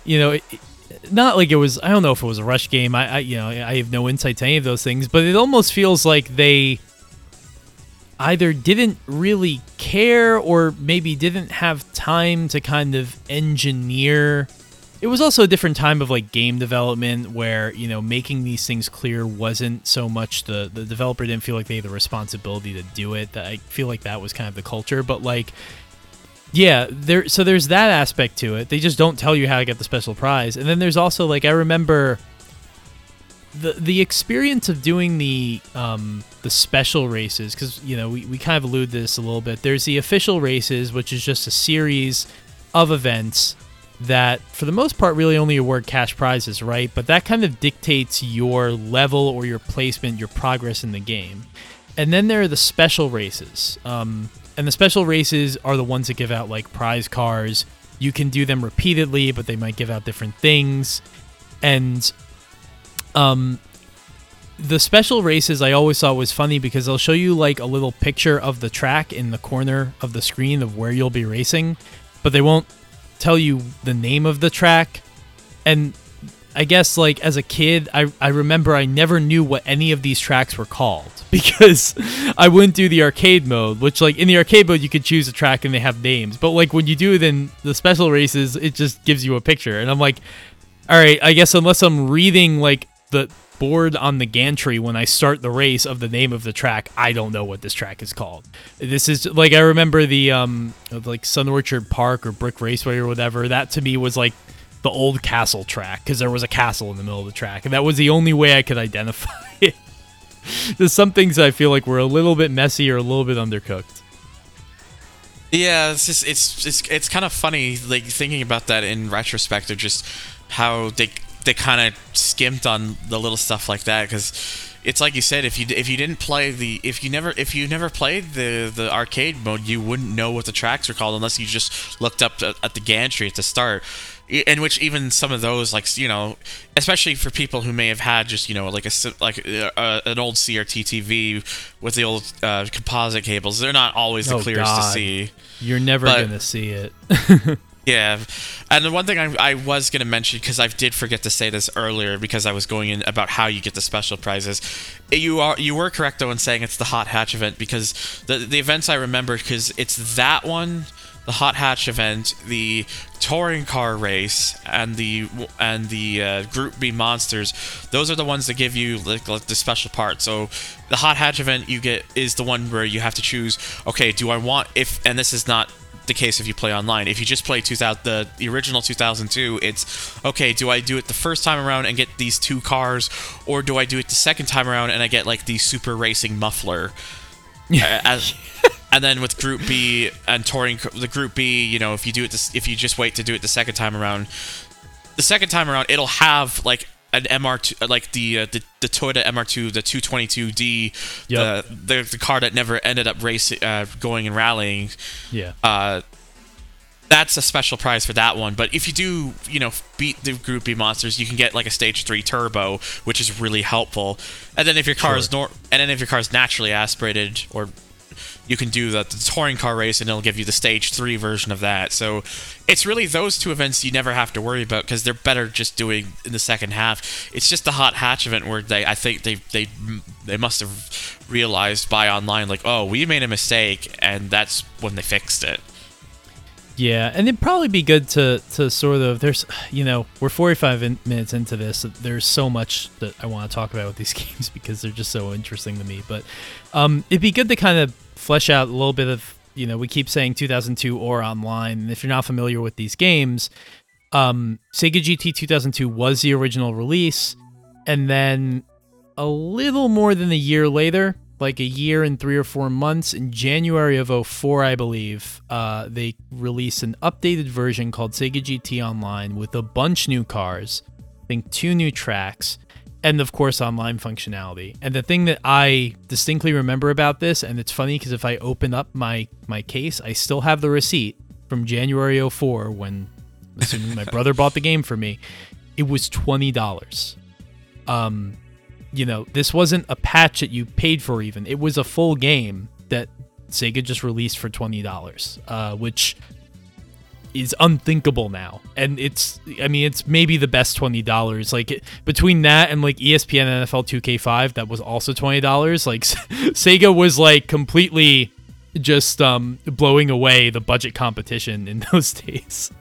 you know, it, not like it was. I don't know if it was a rush game. I, I you know I have no insight to any of those things, but it almost feels like they either didn't really care or maybe didn't have time to kind of engineer it was also a different time of like game development where you know making these things clear wasn't so much the the developer didn't feel like they had the responsibility to do it that i feel like that was kind of the culture but like yeah there so there's that aspect to it. They just don't tell you how to get the special prize. And then there's also like i remember the the experience of doing the um the special races because you know we, we kind of allude to this a little bit. There's the official races which is just a series of events that for the most part really only award cash prizes right? But that kind of dictates your level or your placement your progress in the game. And then there are the special races. Um, and the special races are the ones that give out like prize cars you can do them repeatedly but they might give out different things. And um the special races I always thought was funny because they'll show you like a little picture of the track in the corner of the screen of where you'll be racing, but they won't tell you the name of the track. And I guess like as a kid, I, I remember I never knew what any of these tracks were called because I wouldn't do the arcade mode, which like in the arcade mode you could choose a track and they have names. But like when you do it in the special races, it just gives you a picture. And I'm like, all right, I guess unless I'm reading like the board on the gantry when I start the race of the name of the track, I don't know what this track is called. This is like I remember the um like Sun Orchard Park or Brick Raceway or whatever. That to me was like the old castle track because there was a castle in the middle of the track, and that was the only way I could identify it. There's some things I feel like were a little bit messy or a little bit undercooked. Yeah, it's just it's it's it's kind of funny like thinking about that in retrospect of just how they they kind of skimped on the little stuff like that because it's like you said if you if you didn't play the if you never if you never played the the arcade mode you wouldn't know what the tracks are called unless you just looked up at, at the gantry at the start. In which even some of those like you know especially for people who may have had just you know like a like uh, an old CRT TV with the old uh, composite cables they're not always the Oh, clearest to see. You're never But- gonna see it. yeah, and the one thing I, I was going to mention because I did forget to say this earlier because I was going in about how you get the special prizes. You are you were correct though in saying it's the hot hatch event because the the events I remember because it's that one, the hot hatch event, the touring car race, and the and the uh, Group B monsters. Those are the ones that give you like, like the special part. So the hot hatch event you get is the one where you have to choose. Okay, do I want if and this is not the case if you play online. If you just play 2000, the, the original 2002, it's okay. Do I do it the first time around and get these two cars, or do I do it the second time around and I get like the super racing muffler? As, and then with Group B and touring, the Group B, you know, if you do it, this, if you just wait to do it the second time around, the second time around, it'll have like an MR2, uh, like the uh, the, the Toyota MR2, the 222D, Yep. the, the the car that never ended up racing, uh, going and rallying yeah. uh, that's a special prize for that one. But if you do, you know, beat the Group B monsters, you can get like a stage three turbo, which is really helpful. And then if your car is nor- and then if your car is naturally aspirated, or you can do the, the touring car race, and it'll give you the stage three version of that. So it's really those two events you never have to worry about because they're better just doing in the second half. It's just the hot hatch event where they, I think they they they must have realized by online like, oh, we made a mistake, and that's when they fixed it. Yeah, and it'd probably be good to to sort of there's you know we're 45 in, minutes into this. There's so much that I want to talk about with these games because they're just so interesting to me. But um, it'd be good to kind of flesh out a little bit of you know we keep saying 2002 or online. And if you're not familiar with these games, um, Sega GT 2002 was the original release, and then a little more than a year later, like a year and three or four months in January of 04, I believe, uh, they released an updated version called Sega GT Online with a bunch new cars, I think two new tracks, and of course online functionality. And the thing that I distinctly remember about this, and it's funny because if I open up my my case, I still have the receipt from January 04 when assuming my brother bought the game for me. It was twenty dollars. Um, you know, this wasn't a patch that you paid for even. It was a full game that Sega just released for twenty dollars, uh, which is unthinkable now. And it's, I mean, it's maybe the best twenty dollars. Like between that and like ESPN NFL 2K5, that was also twenty dollars. Like Sega was like completely just um, blowing away the budget competition in those days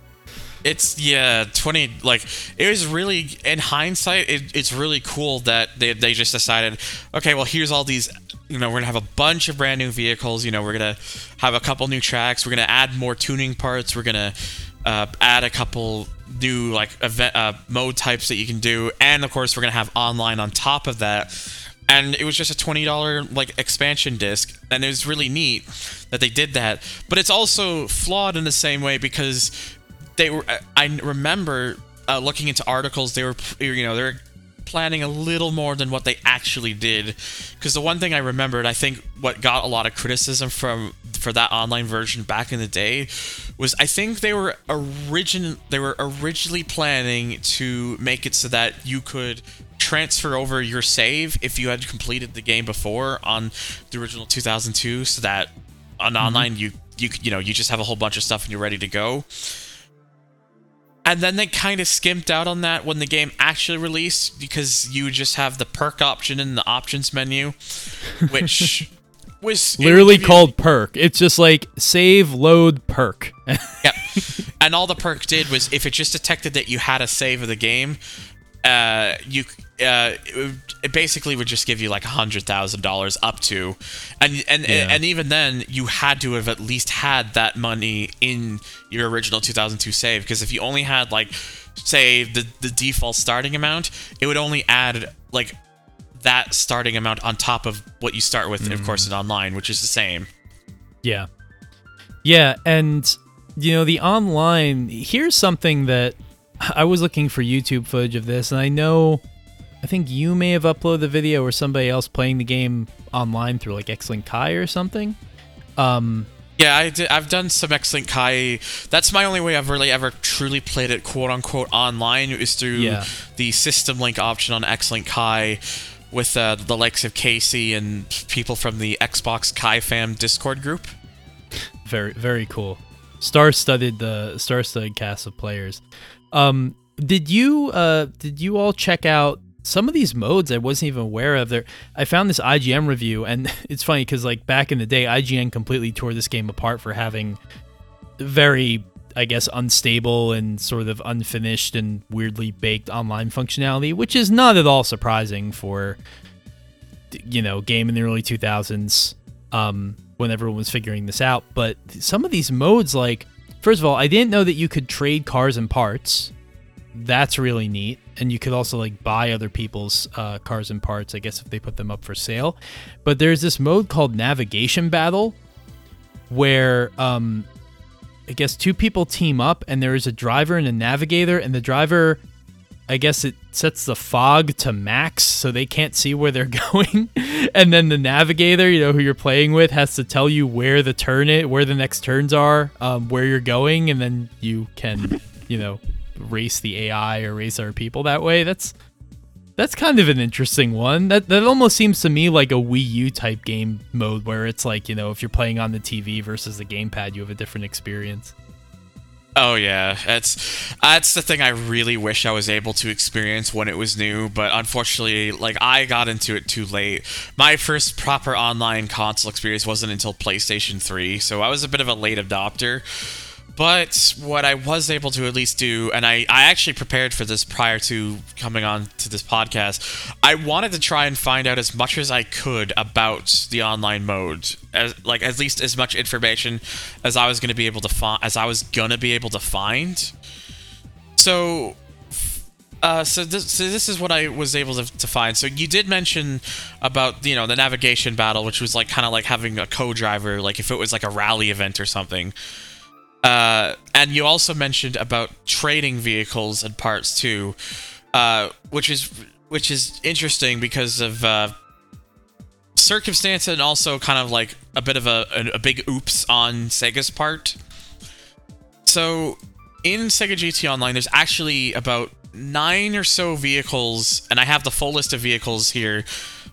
it's yeah 20 like it was really in hindsight it, it's really cool that they, they just decided okay well here's all these you know we're gonna have a bunch of brand new vehicles you know we're gonna have a couple new tracks we're gonna add more tuning parts we're gonna uh, add a couple new like event uh, mode types that you can do and of course we're gonna have online on top of that. And it was just a $20 like expansion disc and it was really neat that they did that. But it's also flawed in the same way because they were. I remember uh, looking into articles. They were, you know, they're planning a little more than what they actually did. Because the one thing I remembered, I think, what got a lot of criticism from for that online version back in the day was I think they were origin they were originally planning to make it so that you could transfer over your save if you had completed the game before on the original 2002 so that on mm-hmm. online you you you know you just have a whole bunch of stuff and you're ready to go and then they kind of skimped out on that when the game actually released because you just have the perk option in the options menu, which was literally called perk. It's just like save, load, perk. yep. And all the perk did was if it just detected that you had a save of the game, uh, you uh, it, it, basically would just give you like a hundred thousand dollars up to, and and yeah. and even then you had to have at least had that money in your original 2002 save because if you only had like say the the default starting amount, it would only add like that starting amount on top of what you start with, mm. of course, in online, which is the same. Yeah, yeah, and you know the online. Here's something that I was looking for YouTube footage of this, and I know I think you may have uploaded the video or somebody else playing the game online through like Xlink Kai or something. Um, yeah, I did, I've done some Xlink Kai. That's my only way I've really ever truly played it, quote unquote, online is through yeah. the system link option on Xlink Kai with uh, the likes of Casey and people from the Xbox Kai Fam Discord group. Very, very cool. Star-studded the uh, star-studded cast of players. Um, did you uh, did you all check out some of these modes I wasn't even aware of. There, I found this IGN review, and it's funny because like back in the day, IGN completely tore this game apart for having very, I guess, unstable and sort of unfinished and weirdly baked online functionality, which is not at all surprising for you know game in the early 2000s um, when everyone was figuring this out. But some of these modes, like first of all, I didn't know that you could trade cars and parts that's really neat and you could also like buy other people's uh, cars and parts i guess if they put them up for sale but there's this mode called navigation battle where um i guess two people team up and there is a driver and a navigator and the driver I guess it sets the fog to max so they can't see where they're going. and then the navigator, you know, who you're playing with has to tell you where the turn it, where the next turns are, um, where you're going, and then you can, you know, race the AI or race our people that way. That's that's kind of an interesting one. That that almost seems to me like a Wii U type game mode where it's like, you know, if you're playing on the TV versus the gamepad, you have a different experience. Oh yeah, that's that's the thing I really wish I was able to experience when it was new, but unfortunately, like I got into it too late. My first proper online console experience wasn't until PlayStation 3, so I was a bit of a late adopter. But what I was able to at least do, and I, I actually prepared for this prior to coming on to this podcast, I wanted to try and find out as much as I could about the online mode, as like at least as much information as I was going to be able to find, as I was gonna be able to find. So uh, so this, so this is what I was able to, to find. So you did mention about you know the navigation battle, which was like kind of like having a co-driver, like if it was like a rally event or something. Uh, and you also mentioned about trading vehicles and parts too, uh, which is which is interesting because of uh, circumstance and also kind of like a bit of a, a, a big oops on Sega's part. So in Sega GT Online, there's actually about nine or so vehicles, and I have the full list of vehicles here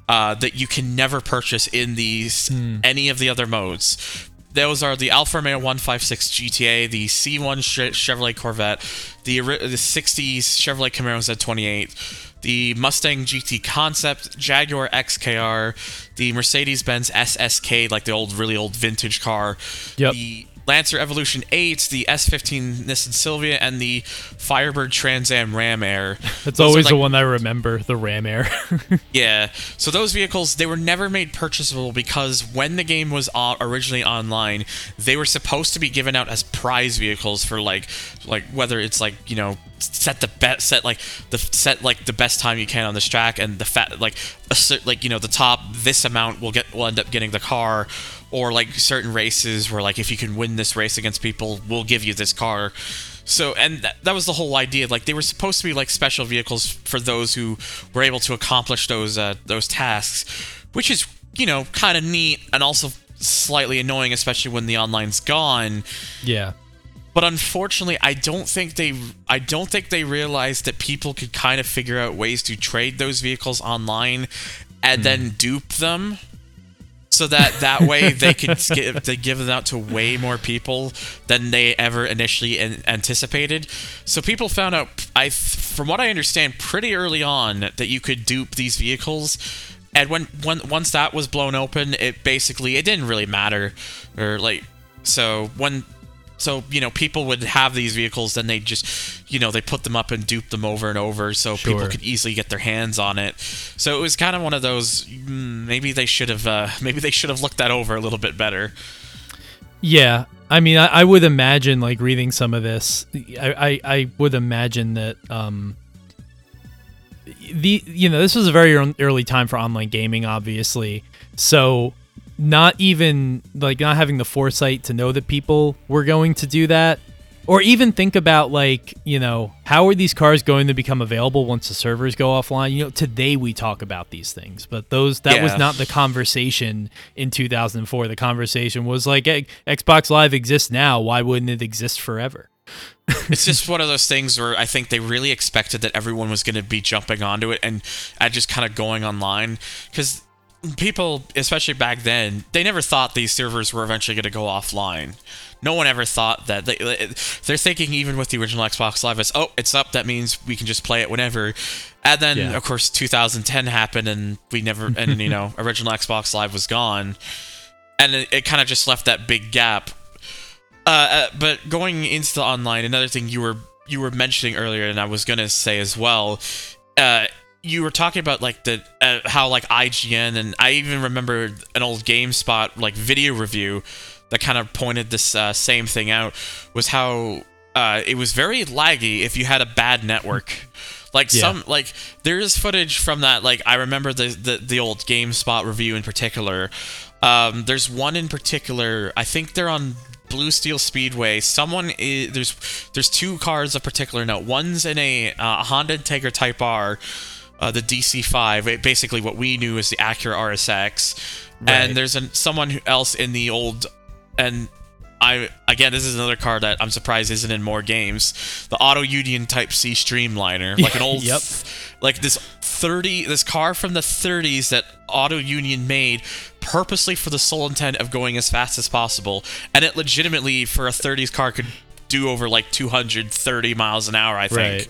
uh, that you can never purchase in these any of the other modes. Those are the Alfa Romeo 156 GTA, the C1 Chevrolet Corvette, the the 60s Chevrolet Camaro Z28, the Mustang GT Concept, Jaguar XKR, the Mercedes-Benz SSK, like the old, really old vintage car, Yep. the Lancer Evolution 8, the S15 Nissan Silvia, and the Firebird Trans Am Ram Air. That's Those always the one I remember, the Ram Air. yeah. So those vehicles they were never made purchasable because when the game was uh, originally online, they were supposed to be given out as prize vehicles for like like whether it's like, you know, set the best set like the set like the best time you can on this track and the fat like a cer- like you know the top this amount will get will end up getting the car or like certain races where like if you can win this race against people we'll give you this car. So and that, that was the whole idea. Like they were supposed to be like special vehicles for those who were able to accomplish those uh, those tasks which is you know kind of neat and also slightly annoying especially when the online's gone. Yeah. but unfortunately i don't think they i don't think they realized that people could kind of figure out ways to trade those vehicles online and then dupe them so that that way they could they give them out to way more people than they ever initially an- anticipated. So people found out, I from what I understand, pretty early on that you could dupe these vehicles. And when, when once that was blown open, it basically it didn't really matter, or like so when so you know people would have these vehicles then they just you know they put them up and dupe them over and over so people could easily get their hands on it so it was kind of one of those mm, maybe they should have uh, maybe they should have looked that over a little bit better Yeah, I mean, I, I would imagine like reading some of this. I, I, I would imagine that um, the you know this was a very early time for online gaming, obviously. So not even like not having the foresight to know that people were going to do that, or even think about like you know how are these cars going to become available once the servers go offline. You know, today we talk about these things, but those that was not the conversation in 2004. The conversation was like, "Hey, Xbox Live exists now. Why wouldn't it exist forever? it's just one of those things where I think they really expected that everyone was going to be jumping onto it and and just kind of going online because people, especially back then, they never thought these servers were eventually going to go offline. No one ever thought that. They, they're thinking even with the original Xbox Live, it's oh, it's up. That means we can just play it whenever. And then Yeah. of course 2010 happened, and we never, and you know, original Xbox Live was gone, and it, it kind of just left that big gap uh, uh, but going into the online, another thing you were you were mentioning earlier, and I was gonna say as well, uh, you were talking about like the uh, how like IGN, and I even remember an old GameSpot like video review that kind of pointed this uh, same thing out was how uh, it was very laggy if you had a bad network. Like Yeah. some like there is footage from that. Like I remember the the, the old GameSpot review in particular. Um, there's one in particular. I think they're on Blue Steel Speedway, someone is there's there's two cars of particular note. One's in a uh, Honda Integra Type R, uh, the DC5, basically what we knew as the Acura RSX, Right. and there's an, someone else in the old and. I again, this is another car that I'm surprised isn't in more games. The Auto Union Type C Streamliner, like an old, Yep. like this 30, this car from the 30s that Auto Union made purposely for the sole intent of going as fast as possible, and it legitimately for a 30s car could do over like 230 miles an hour. I think. Right.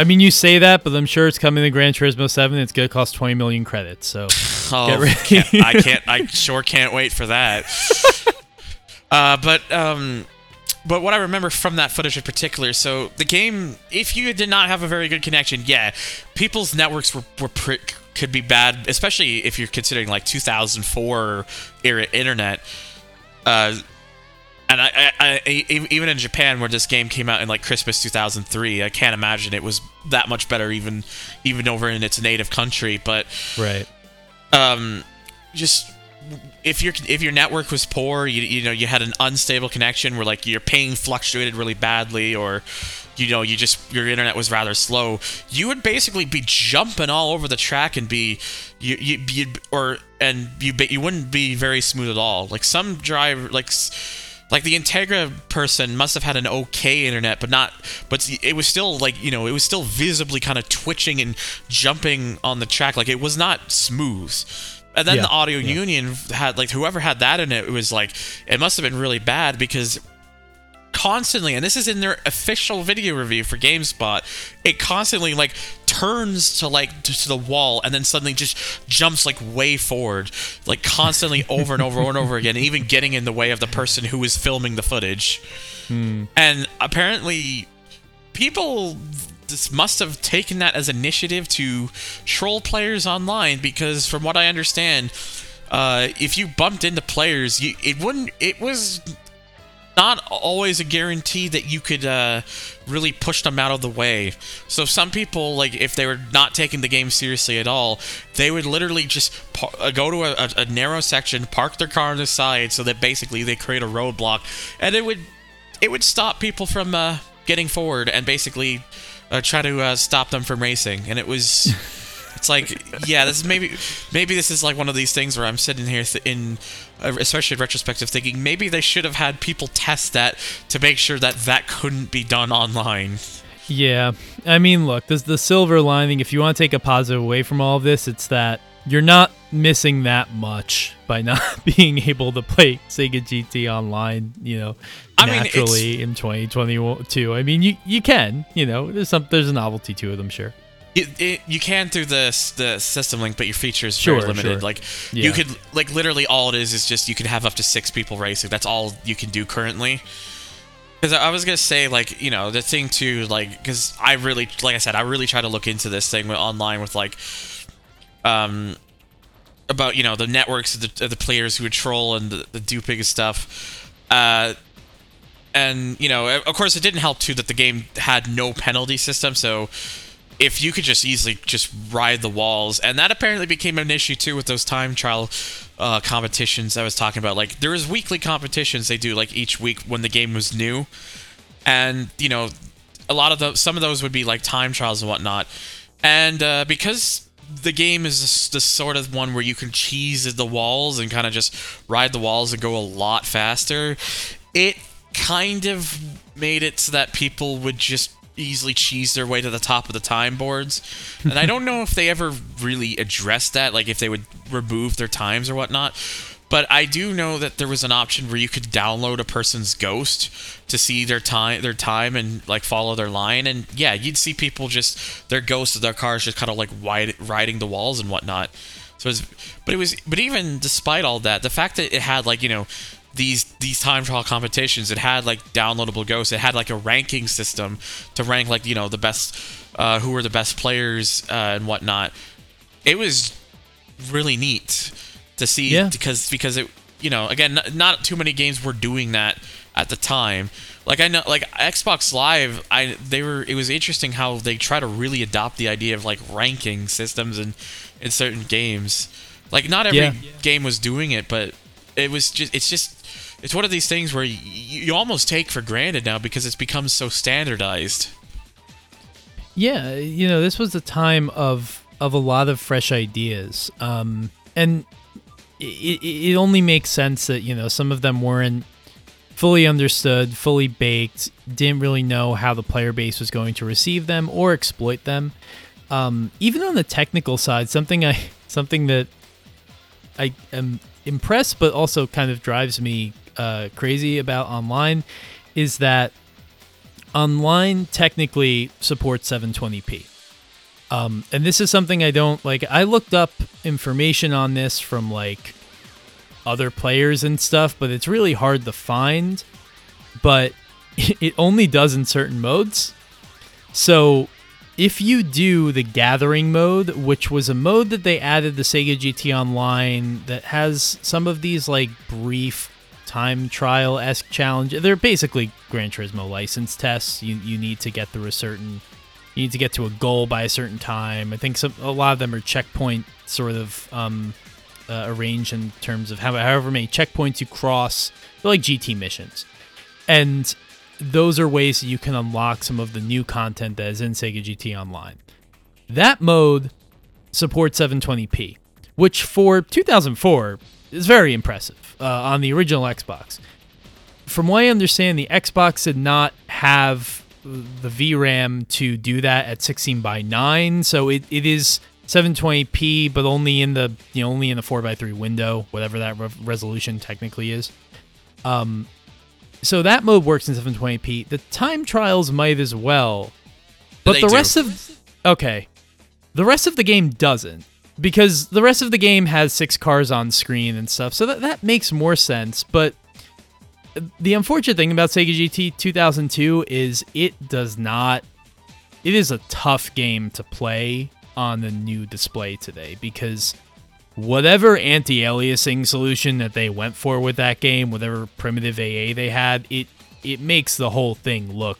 I mean, you say that, but I'm sure it's coming to Gran Turismo 7. It's going to cost 20 million credits. So Oh, Get ready. can't- I can't. I sure can't wait for that. uh, but um, but what I remember from that footage in particular, so the game, if you did not have a very good connection, yeah, people's networks were were pre- could be bad, especially if you're considering like 2004 era internet. Uh, and I, I, I, even in Japan, where this game came out in like Christmas 2003, I can't imagine it was that much better, even even over in its native country. But right. um, just if your if your network was poor, you you know you had an unstable connection where like your ping fluctuated really badly, or you know you just your internet was rather slow, you would basically be jumping all over the track and be you you you'd, or and you you wouldn't be very smooth at all. Like some driver like. Like the Integra person must have had an okay internet, but not. But it was still like you know, it was still visibly kind of twitching and jumping on the track. Like it was not smooth. And then Yeah, the Auto yeah. Union had like whoever had that in it, it was like it must have been really bad because constantly, and this is in their official video review for GameSpot, it constantly like turns to like to, to the wall and then suddenly just jumps like way forward, like constantly over and over and over again, even getting in the way of the person who is filming the footage. And apparently, people this must have taken that as initiative to troll players online because from what I understand, uh, if you bumped into players, you, it wouldn't. It was not always a guarantee that you could uh, really push them out of the way. So some people, like if they were not taking the game seriously at all, they would literally just par- uh, go to a, a, narrow section, park their car on the side, so that basically they create a roadblock, and it would it would stop people from uh, getting forward and basically uh, try to uh, stop them from racing. And it was. It's like, yeah, this is maybe, maybe this is like one of these things where I'm sitting here th- in, especially in retrospective, thinking maybe they should have had people test that to make sure that that couldn't be done online. Yeah. I mean, look, this the silver lining. If you want to take a positive away from all of this, it's that you're not missing that much by not being able to play Sega GT online, you know, I mean, naturally in 2022. I mean, you you can, you know, there's some there's a novelty to it, I'm sure. It, it, you can through the the system link, but your features Sure, very limited. sure. Like Yeah. you could like literally all it is is just you can have up to six people racing. That's all you can do currently. Because I was gonna say like you know the thing too like because I really like I said I really try to look into this thing with, online with like um about you know the networks of the, of the players who would troll and the, the duping and stuff. Uh, and you know of course it didn't help too that the game had no penalty system so if you could just easily just ride the walls and that apparently became an issue too with those time trial uh, competitions i was talking about. Like there was weekly competitions they do like each week when the game was new. And you know a lot of those some of those would be like time trials and whatnot. And uh, because the game is the sort of one where you can cheese the walls and kind of just ride the walls and go a lot faster it kind of made it so that people would just easily cheese their way to the top of the time boards and i don't know if they ever really addressed that like if they would remove their times or whatnot but I do know that there was an option where you could download a person's ghost to see their time, their time, and like follow their line. And yeah, you'd see people just their ghosts of their cars just kind of like riding the walls and whatnot. So, it was, but it was, but even despite all that, the fact that it had like you know these these time trial competitions, it had like downloadable ghosts. It had like a ranking system to rank like you know the best, uh, who were the best players uh, and whatnot. It was really neat to see Yeah. because because it you know again not, not too many games were doing that at the time like i know like xbox live i they were it was interesting how they try to really adopt the idea of like ranking systems in in certain games like not every Yeah. game was doing it but it was just it's just it's one of these things where you, you almost take for granted now because it's become so standardized. Yeah, you know, this was a time of of a lot of fresh ideas, um, and it, it only makes sense that you know some of them weren't fully understood, fully baked, didn't really know how the player base was going to receive them or exploit them. Um, even on the technical side, something I something that I am impressed, but also kind of drives me uh, crazy about online, is that online technically supports 720p. Um, and this is something I don't like. I looked up information on this from like other players and stuff, but it's really hard to find. But it only does in certain modes. So if you do the gathering mode, which was a mode that they added the Sega GT Online that has some of these like brief time trial esque challenge. They're basically Gran Turismo license tests. You you need to get through a certain you need to get to a goal by a certain time. I think some a lot of them are checkpoint sort of um, uh, arranged in terms of how, however many checkpoints you cross. They're like GT missions, and those are ways that you can unlock some of the new content that is in Sega GT Online. That mode supports 720p, which for 2004 is very impressive uh, on the original Xbox. From what I understand, the Xbox did not have the VRAM to do that at 16 by 9, so it, it is 720p, but only in the you know only in the 4x3 window, whatever that re- resolution technically is. Um, so that mode works in 720p. The time trials might as well, but They the do. rest of okay, the rest of the game doesn't because the rest of the game has six cars on screen and stuff. So that that makes more sense. But the unfortunate thing about Sega GT 2002 is it does not. It is a tough game to play on the new display today because whatever anti-aliasing solution that they went for with that game, whatever primitive AA they had, it it makes the whole thing look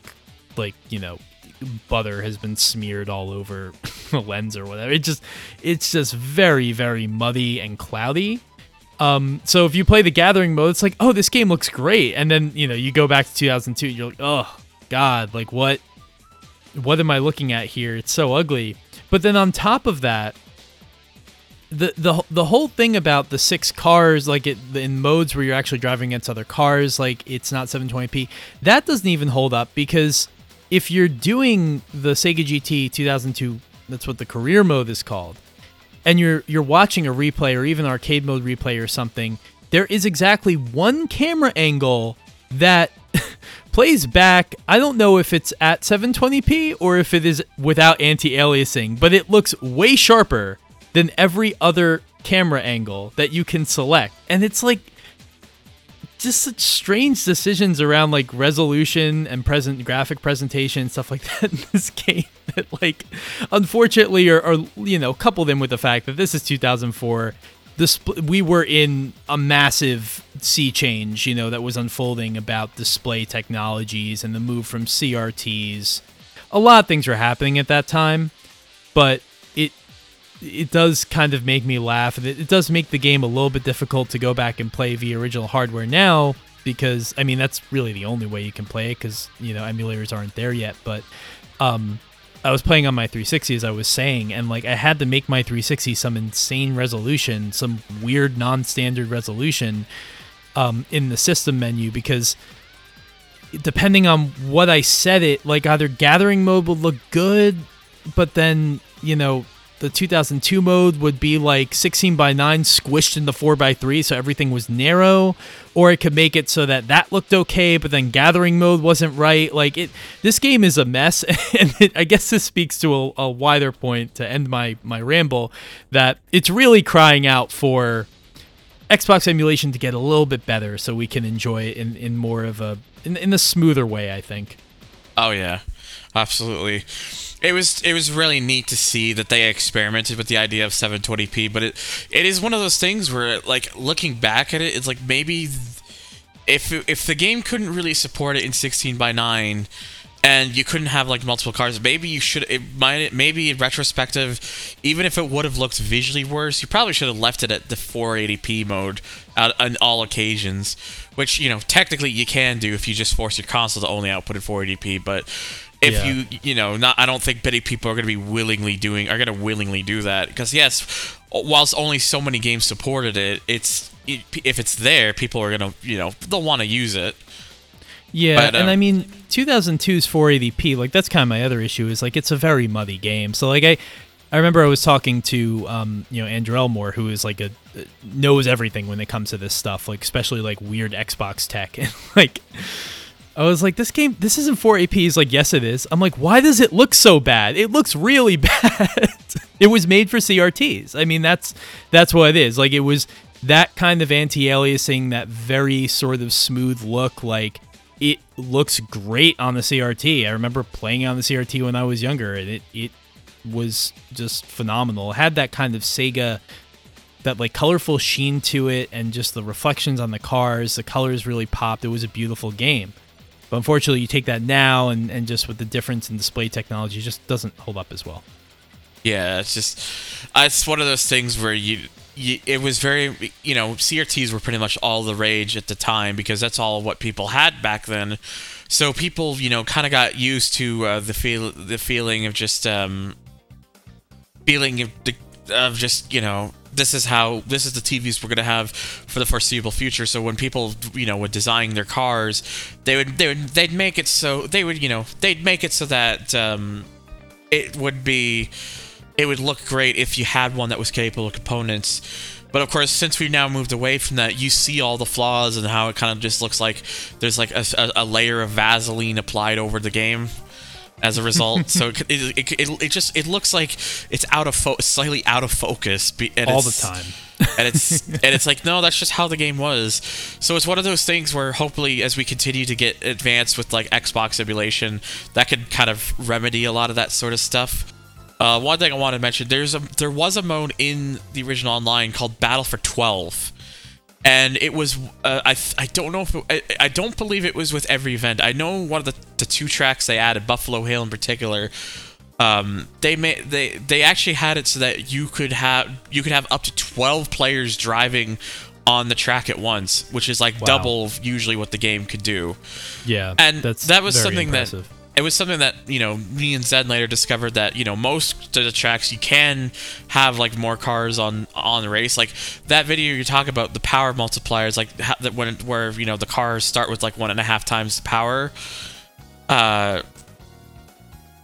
like you know butter has been smeared all over the lens or whatever. It just it's just very very muddy and cloudy. Um, so if you play the gathering mode, it's like, oh, this game looks great, and then you know you go back to 2002, you're like, oh god, like what what am I looking at here? It's so ugly. But then on top of that, the the the whole thing about the six cars, like it in modes where you're actually driving against other cars, like it's not 720p. That doesn't even hold up because if you're doing the Sega GT 2002, that's what the career mode is called, and you're you're watching a replay or even arcade mode replay or something, there is exactly one camera angle that plays back. I don't know if it's at 720p or if it is without anti-aliasing, but it looks way sharper than every other camera angle that you can select. And it's like just such strange decisions around like resolution and present graphic presentation and stuff like that in this game that like unfortunately are, are you know couple them with the fact that this is 2004 Disp- we were in a massive sea change you know that was unfolding about display technologies and the move from crts a lot of things were happening at that time but it it does kind of make me laugh. It does make the game a little bit difficult to go back and play the original hardware now because i mean that's really the only way you can play it because you know emulators aren't there yet. But um i was playing on my 360 as i was saying and like i had to make my 360 some insane resolution some weird non-standard resolution um, in the system menu because depending on what I set it, like either gathering mode would look good, but then, you know, the 2002 mode would be like 16 by 9 squished into 4 by 3 so everything was narrow or it could make it so that that looked okay but then gathering mode wasn't right like it this game is a mess and it, i guess this speaks to a, a wider point to end my my ramble that it's really crying out for Xbox emulation to get a little bit better so we can enjoy it in, in more of a in, in a smoother way, I think. Oh yeah, absolutely. It was it was really neat to see that they experimented with the idea of 720p, but it it is one of those things where like looking back at it, it's like maybe if if the game couldn't really support it in 16 by 9, and you couldn't have like multiple cars. Maybe you should. It might. Maybe in retrospective, even if it would have looked visually worse, you probably should have left it at the 480p mode at, on all occasions. Which you know, technically you can do if you just force your console to only output at 480p. But if Yeah. you you know, not I don't think many people are going to be willingly doing are going to willingly do that because yes, whilst only so many games supported it, it's it, if it's there, people are going to you know they'll want to use it. Yeah, But, and um, I mean 2002's 480p, like that's kind of my other issue is like it's a very muddy game. So like I I remember I was talking to um, you know Andrew Elmore who is like a knows everything when it comes to this stuff, like especially like weird Xbox tech and like I was like this game this isn't 480p. He's like yes it is. I'm like why does it look so bad? It looks really bad. it was made for CRTs. I mean that's that's what it is. Like it was that kind of anti-aliasing, that very sort of smooth look like it looks great on the CRT. I remember playing on the CRT when I was younger, and it it was just phenomenal. It had that kind of Sega, that like colorful sheen to it, and just the reflections on the cars. The colors really popped. It was a beautiful game. But unfortunately, you take that now, and and just with the difference in display technology, just doesn't hold up as well. Yeah, it's just uh, it's one of those things where you, you it was very you know CRTs were pretty much all the rage at the time because that's all what people had back then. So people you know kind of got used to uh, the feel the feeling of just um feeling of, of just you know this is how this is the TVs we're gonna have for the foreseeable future. So when people you know would design their cars, they would they would they'd make it so they would you know they'd make it so that um it would be it would look great if you had one that was capable of components but of course since we've now moved away from that you see all the flaws and how it kind of just looks like there's like a, a layer of vaseline applied over the game as a result. So it, it, it, it, just it looks like it's out of fo- slightly out of focus and All the time. and it's and it's like no that's just how the game was. So it's one of those things where hopefully as we continue to get advanced with like xbox emulation that could kind of remedy a lot of that sort of stuff. Uh, one thing i want to mention there's a there was a mode in the original online called battle for 12 and it was uh, I, I don't know if it, I, I don't believe it was with every event i know one of the, the two tracks they added buffalo hill in particular um, they made they they actually had it so that you could have you could have up to 12 players driving on the track at once which is like Wow. double usually what the game could do Yeah, and that's that was something impressive. that it was something that you know me and Zen later discovered that you know most of the tracks you can have like more cars on on the race like that video you talk about the power multipliers like ha- that when where you know the cars start with like one and a half times the power uh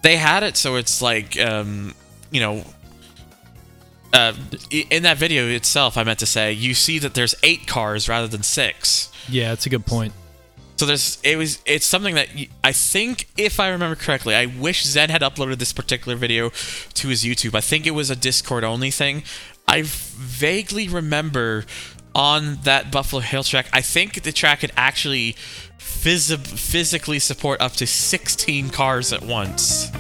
they had it so it's like um you know uh, in that video itself, I meant to say, you see that there's eight cars rather than six. Yeah, that's a good point. So there's it was it's something that I think if I remember correctly, I wish Zen had uploaded this particular video to his YouTube. I think it was a Discord only thing. I vaguely remember on that Buffalo Hill track, I think the track could actually phys- physically support up to 16 cars at once.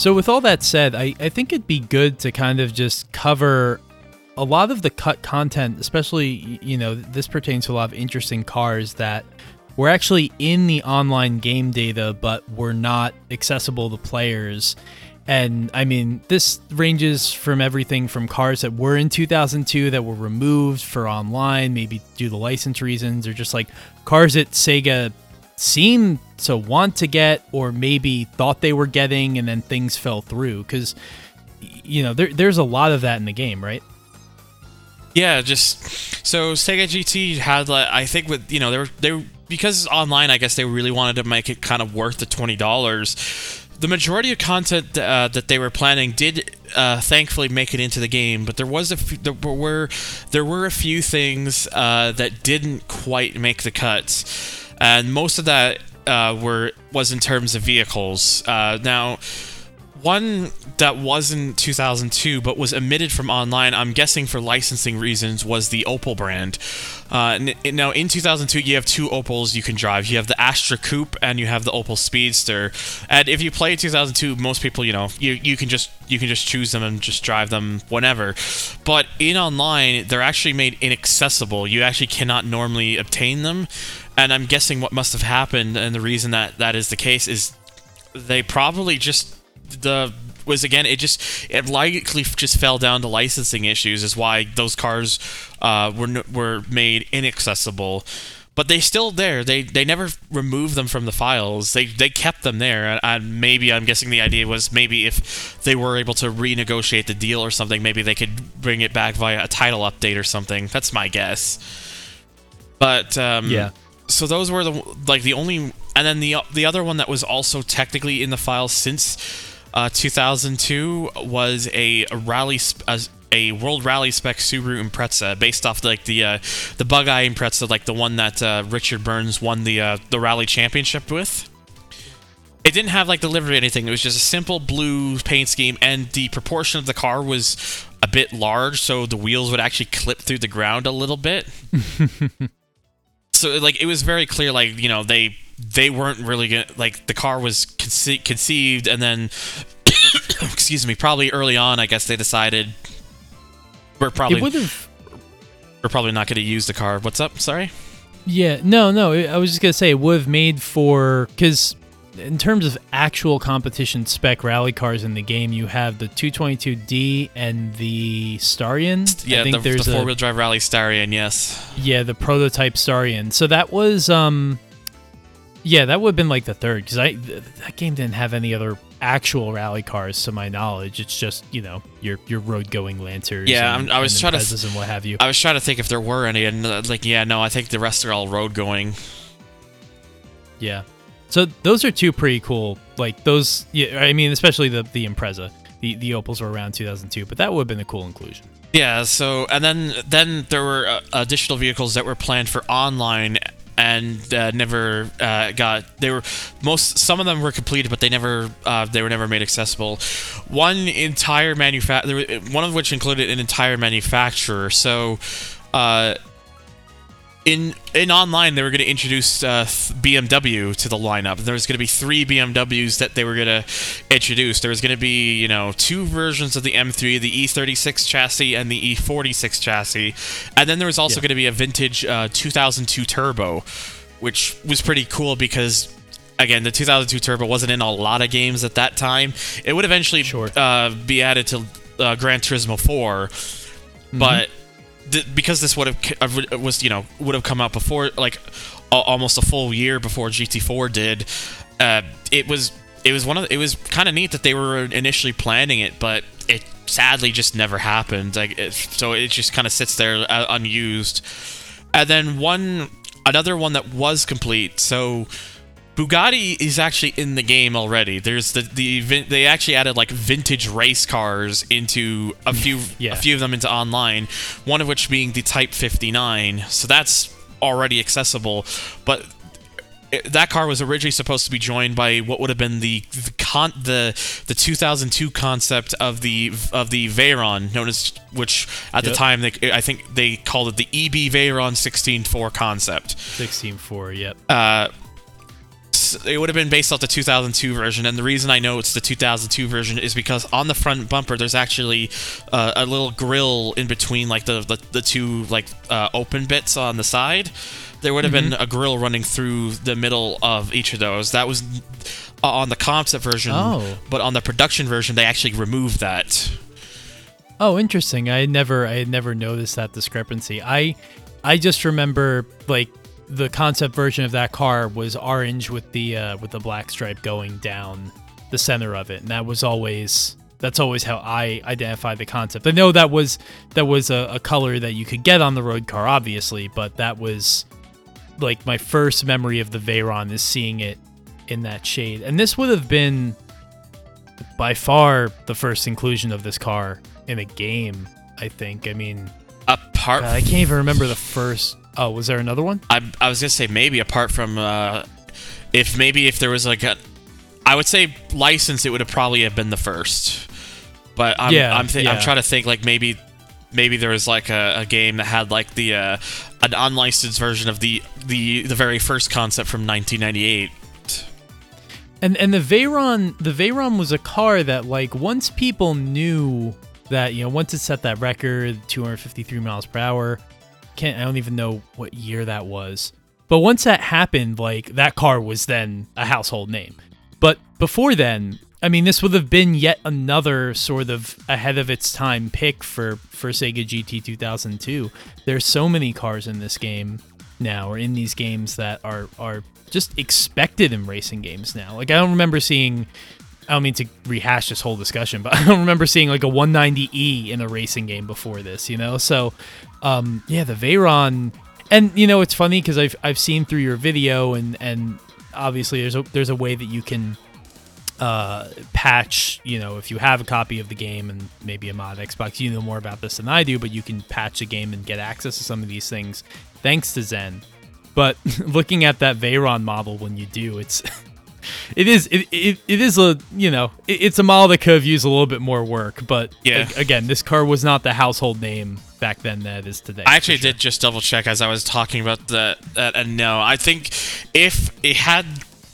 So, with all that said, I, I think it'd be good to kind of just cover a lot of the cut content, especially, you know, this pertains to a lot of interesting cars that were actually in the online game data, but were not accessible to players. And I mean, this ranges from everything from cars that were in 2002 that were removed for online, maybe due to license reasons, or just like cars that Sega seemed to want to get or maybe thought they were getting and then things fell through. Because you know there, there's a lot of that in the game right? Yeah, just so Sega GT had like I think with you know they were they because it's online I guess they really wanted to make it kind of worth the twenty dollars. the majority of content uh, that they were planning did uh, thankfully make it into the game, but there was a f- there were there were a few things uh, that didn't quite make the cuts, and most of that uh, were was in terms of vehicles. Uh, now one that was in 2002 but was omitted from online, I'm guessing for licensing reasons, was the Opel brand. Uh, now, in 2002, you have two Opels you can drive. You have the Astra Coupe and you have the Opel Speedster. And if you play 2002, most people, you know, you, you can just you can just choose them and just drive them whenever. But in online, they're actually made inaccessible. You actually cannot normally obtain them. And I'm guessing what must have happened, and the reason that that is the case is they probably just the was again it just it likely just fell down to licensing issues is why those cars uh, were were made inaccessible. But they still there. They they never removed them from the files. They they kept them there. And maybe i'm guessing the idea was maybe if they were able to renegotiate the deal or something maybe they could bring it back via a title update or something. That's my guess. But um, yeah so those were the like the only and then the the other one that was also technically in the file since uh, 2002 was a, a rally a, a, World Rally spec Subaru Impreza based off like the uh, the Bug Eye Impreza, like the one that uh, Richard Burns won the uh, the rally championship with. It didn't have like the livery or anything. It was just a simple blue paint scheme, and the proportion of the car was a bit large, so the wheels would actually clip through the ground a little bit. so like it was very clear, like you know they they weren't really gonna like the car was conce- conceived and then excuse me probably early on i guess they decided we're probably we're probably not going to use the car. What's up? Sorry? Yeah no no i was just going to say it would have made for because in terms of actual competition spec rally cars in the game, you have the 222D and the Starion. Yeah, I think the, there's the four-wheel drive rally Starion. Yes. Yeah, the prototype Starion. So that was um, yeah, that would have been like the third because I th- that game didn't have any other actual rally cars to my knowledge. It's just you know your your road going lancers. Yeah, and, I was trying to th- and what have you. I was trying to think if there were any, and uh, like yeah, no, I think the rest are all road going. Yeah, so those are two pretty cool. Like those, yeah, I mean, especially the the Impreza. The the Opels were around 2002, but that would have been a cool inclusion. Yeah. So and then then there were uh, additional vehicles that were planned for online and uh, never uh, got. They were most. Some of them were completed, but they never. Uh, they were never made accessible. One entire manufacturer. One of which included an entire manufacturer. So uh, in in online they were going to introduce uh, BMW to the lineup. There was going to be three BMWs that they were going to introduce. There was going to be you know two versions of the M3, the E36 chassis and the E46 chassis, and then there was also yeah. going to be a vintage uh, 2002 Turbo, which was pretty cool because again, the 2002 Turbo wasn't in a lot of games at that time. It would eventually sure. uh, be added to uh, Gran Turismo 4, mm-hmm. Th- because this would have uh, was you know would have come out before like almost a full year before GT4 did. Uh, it was it was one of the, it was kind of neat that they were initially planning it, but it sadly just never happened. Like it, so, it just kind of sits there uh, unused. And then one another one that was complete. So Bugatti is actually in the game already. There's the the they actually added like vintage race cars into a few yeah. a few of them into online. One of which being the Type 59. So that's already accessible, but it, that car was originally supposed to be joined by what would have been the the, con, the the 2002 concept of the of the Veyron, known as which at yep. the time they I think they called it the EB Veyron 16.4 concept. 16.4, yep. Uh, it would have been based off the 2002 version, and the reason I know it's the 2002 version is because on the front bumper there's actually uh, a little grill in between like the the, the two like uh, open bits on the side. There would have mm-hmm. been a grill running through the middle of each of those. That was uh, on the concept version, oh. but on the production version they actually removed that. Oh, interesting. I never I had never noticed that discrepancy. I I just remember like the concept version of that car was orange with the uh, with the black stripe going down the center of it, and that was always that's always how I identify the concept. I know that was that was a, a color that you could get on the road car, obviously, but that was like my first memory of the Veyron is seeing it in that shade. And this would have been by far the first inclusion of this car in a game. I think. I mean, apart, God, I can't even remember the first. Oh, was there another one? I, I was gonna say maybe apart from uh, if maybe if there was like a, I would say license, it would have probably have been the first. But I'm Yeah, I'm, thi- yeah. I'm trying to think like maybe maybe there was like a, a game that had like the uh, an unlicensed version of the the the very first concept from 1998. And and the Veyron the Veyron was a car that like once people knew that you know once it set that record 253 miles per hour can't I don't even know what year that was. But once that happened like that car was then a household name. But before then I mean this would have been yet another sort of ahead of its time pick for for Sega GT 2002 there's so many cars in this game now or in these games that are are just expected in racing games now. Like I don't remember seeing I don't mean to rehash this whole discussion, but I don't remember seeing like a 190e in a racing game before this, you know? So um yeah, the Veyron and you know it's funny cuz I've I've seen through your video and and obviously there's a there's a way that you can uh, patch, you know, if you have a copy of the game and maybe a mod Xbox, you know more about this than I do, but you can patch the game and get access to some of these things thanks to Zen. But looking at that Veyron model when you do, it's it is it, it, it is a you know it, it's a model that could have used a little bit more work. But Yeah. a- again, this car was not the household name back then that it is today. I actually sure. did just double check as I was talking about that, that, and no, I think if it had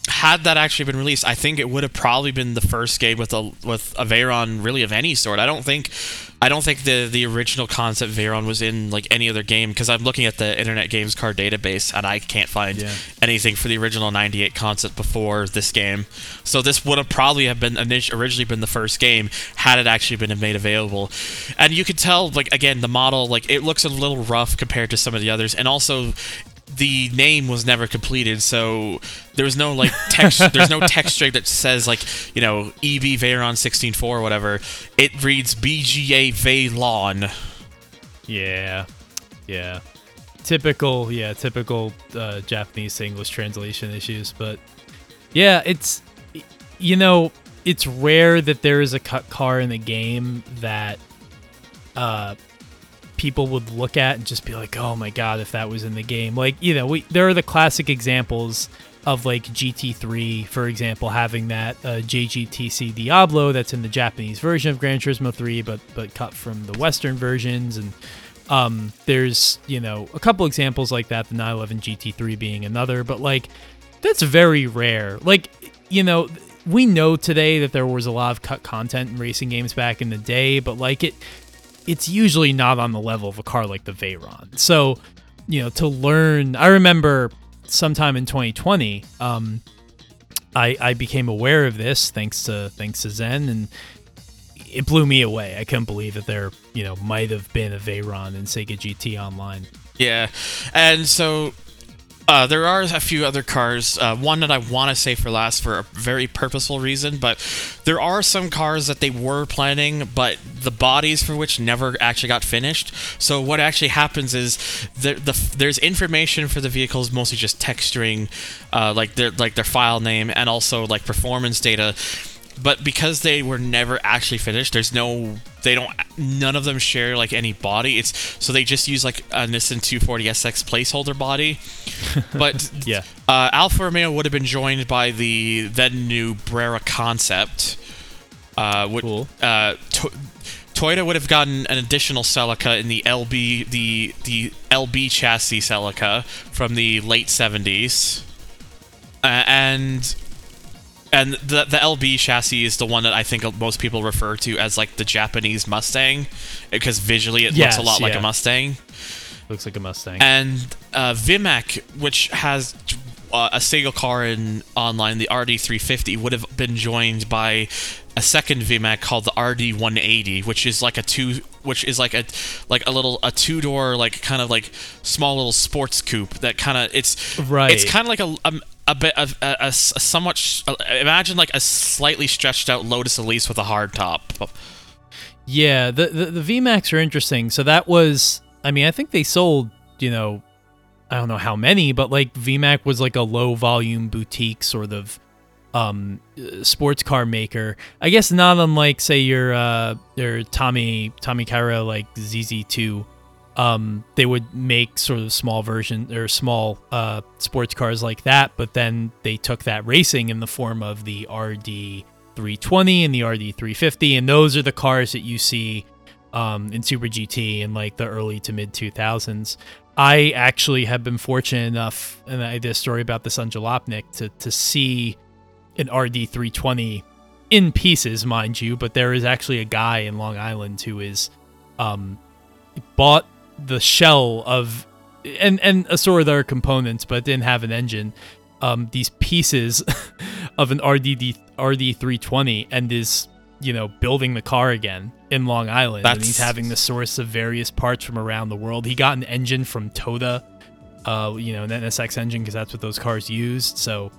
had that actually been released, I think it would have probably been the first game with a with a Veyron really of any sort. I don't think. I don't think the the original concept Veyron was in like any other game because I'm looking at the Internet Game Cars database and I can't find Yeah. anything for the original 98 concept before this game. So this would have probably have been originally been the first game had it actually been made available. And you could tell like again the model like it looks a little rough compared to some of the others and also the name was never completed so there was no like text there's no text string that says like you know EB Veyron 16.4 or whatever it reads BGA Veylon Yeah, yeah. Typical, yeah, typical uh, Japanese English translation issues. But yeah, it's you know, it's rare that there is a cut car in the game that uh people would look at and just be like, "Oh my god, if that was in the game." Like, you know, we there are the classic examples of like GT3, for example, having that uh, JGTC Diablo that's in the Japanese version of Gran Turismo 3, but but cut from the Western versions, and um, there's you know a couple examples like that, the 911 GT3 being another, but like that's very rare. Like, you know, we know today that there was a lot of cut content in racing games back in the day, but like it it's usually not on the level of a car like the Veyron. So, you know, to learn, I remember sometime in 2020, um, I I became aware of this thanks to thanks to Zen, and it blew me away. I couldn't believe that there, you know, might have been a Veyron in Sega GT Online. Yeah, and so uh, there are a few other cars. Uh, one that I want to say for last for a very purposeful reason, but there are some cars that they were planning, but the bodies for which never actually got finished. So what actually happens is the, the there's information for the vehicles, mostly just texturing, uh, like their like their file name and also like performance data but because they were never actually finished there's no they don't none of them share like any body it's so they just use like a nissan 240sx placeholder body but Yeah. uh, alfa romeo would have been joined by the then new brera concept uh, would, Cool. uh, to- Toyota would have gotten an additional Celica in the LB the the LB chassis Celica from the late 70s. Uh, and and the the LB chassis is the one that I think most people refer to as like the Japanese Mustang because visually it Yes, looks a lot like a Mustang. Looks like a Mustang. And uh, Vemac, which has uh, a single car in online, the RD350, would have been joined by a second Vemac called the RD180, which is like a two, which is like a like a little a two door like kind of like small little sports coupe that kind of it's Right. It's kind of like a. a a bit of a, a, a somewhat sh- imagine like a slightly stretched out Lotus Elise with a hard top. Yeah, the, the the Vemacs are interesting. So that was, I mean, I think they sold, you know, I don't know how many, but like VMAX was like a low volume boutique sort of um, uh, sports car maker. I guess not unlike say your uh, your Tommy Tommykaira like ZZ2. Um, they would make sort of small version or small uh, sports cars like that, but then they took that racing in the form of the RD 320 and the RD 350, and those are the cars that you see um, in Super GT in like the early to mid 2000s. I actually have been fortunate enough, and I did a story about this on Jalopnik, to, to see an RD320 in pieces, mind you, but there is actually a guy in Long Island who is um, bought the shell of and and a sort of their components, but didn't have an engine. Um, these pieces of an RD RD320 and is you know building the car again in Long Island, That's- and he's having the source of various parts from around the world. He got an engine from Toda, uh, you know, an NSX engine because that's what those cars used. So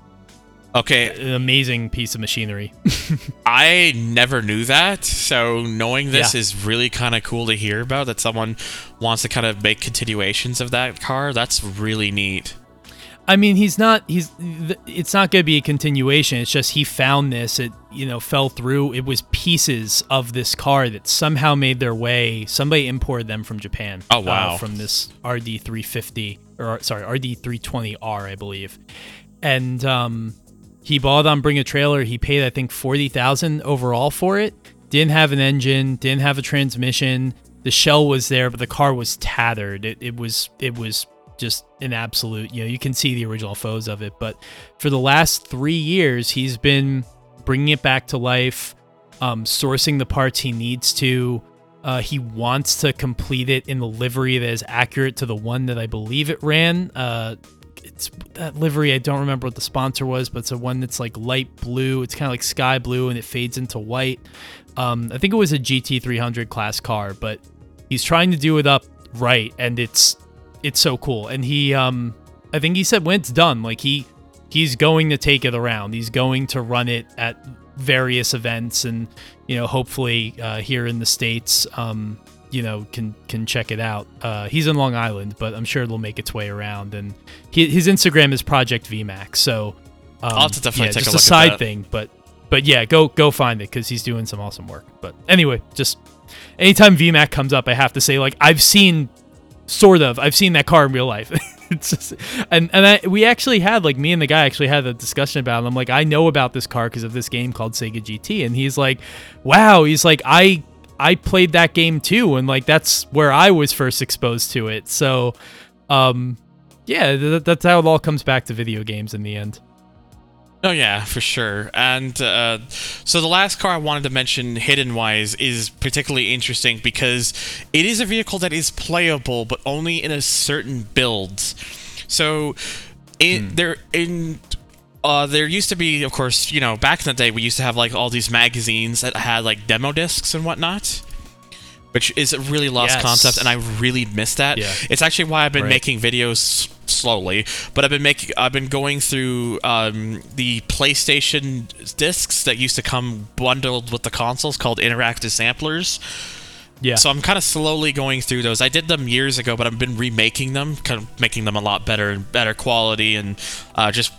Okay, an amazing piece of machinery. I never knew that, so knowing this Yeah. is really kind of cool to hear about. That someone wants to kind of make continuations of that car. That's really neat. I mean, he's not. He's. It's not going to be a continuation. It's just he found this. It you know fell through. It was pieces of this car that somehow made their way. Somebody imported them from Japan. Oh, wow. Uh, from this RD three fifty or sorry RD three twenty R, I believe. And um, he bought on Bring a Trailer. He paid I think forty thousand overall for it. Didn't have an engine. Didn't have a transmission. The shell was there, but the car was tattered. It, it was it was just an absolute. You know, you can see the original photos of it. But for the last three years, he's been bringing it back to life, um, sourcing the parts he needs to. Uh, he wants to complete it in the livery that is accurate to the one that I believe it ran. Uh, it's that livery. I don't remember what the sponsor was, but it's a one that's like light blue. It's kind of like sky blue and it fades into white. Um, I think it was a GT300 class car, but he's trying to do it up right, and it's it's so cool. And he, um, I think he said when it's done, like he he's going to take it around. He's going to run it at various events, and you know, hopefully uh, here in the states, um, you know, can can check it out. Uh, he's in Long Island, but I'm sure it'll make its way around. And he, his Instagram is Project VMAX. So um, I'll definitely yeah, take a just look at side thing, but but yeah, go go find it because he's doing some awesome work. But anyway, just anytime Vemac comes up, I have to say like I've seen sort of I've seen that car in real life. it's just, and and I, we actually had like me and the guy actually had a discussion about it. I'm like I know about this car because of this game called Sega GT, and he's like, wow, he's like I I played that game too, and like that's where I was first exposed to it. So, um, yeah, th- that's how it all comes back to video games in the end. Oh yeah, for sure. And uh, so the last car I wanted to mention, hidden wise, is particularly interesting because it is a vehicle that is playable, but only in a certain builds. So, in there in. Uh, there used to be, of course, you know, back in the day, we used to have like all these magazines that had like demo discs and whatnot, which is a really lost Yes. concept, and I really miss that. Yeah. It's actually why I've been Right. making videos slowly, but I've been making I've been going through um, the PlayStation discs that used to come bundled with the consoles called interactive samplers. Yeah. So I'm kind of slowly going through those. I did them years ago, but I've been remaking them, kind of making them a lot better and better quality and uh, just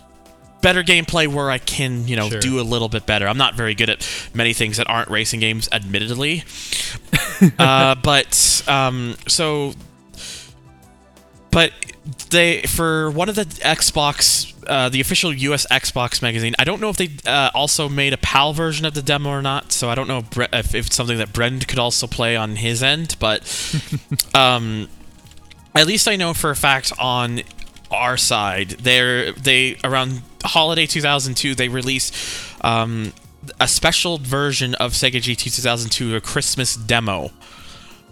better gameplay where I can, you know, Sure. do a little bit better. I'm not very good at many things that aren't racing games, admittedly. uh, but um, so, but they for one of the Xbox, uh, the official U.S. Xbox magazine. I don't know if they uh, also made a PAL version of the demo or not. So I don't know if, if it's something that Brend could also play on his end, but um, at least I know for a fact on our side, they're they around holiday 2002 they released um, a special version of Sega GT 2002, a Christmas demo,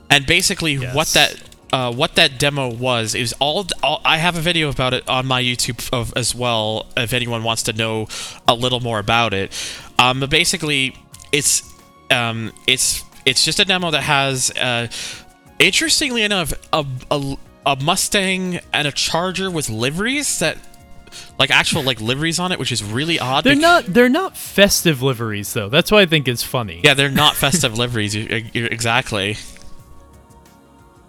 and basically what that. Uh, what that demo was is all, all. I have a video about it on my YouTube of, as well. If anyone wants to know a little more about it, um, but basically, it's um, it's it's just a demo that has uh, interestingly enough, a, a, a Mustang and a Charger with liveries that, like actual like liveries on it, which is really odd. They're not they're not festive liveries though. That's why I think it's funny. Yeah, they're not festive liveries. exactly.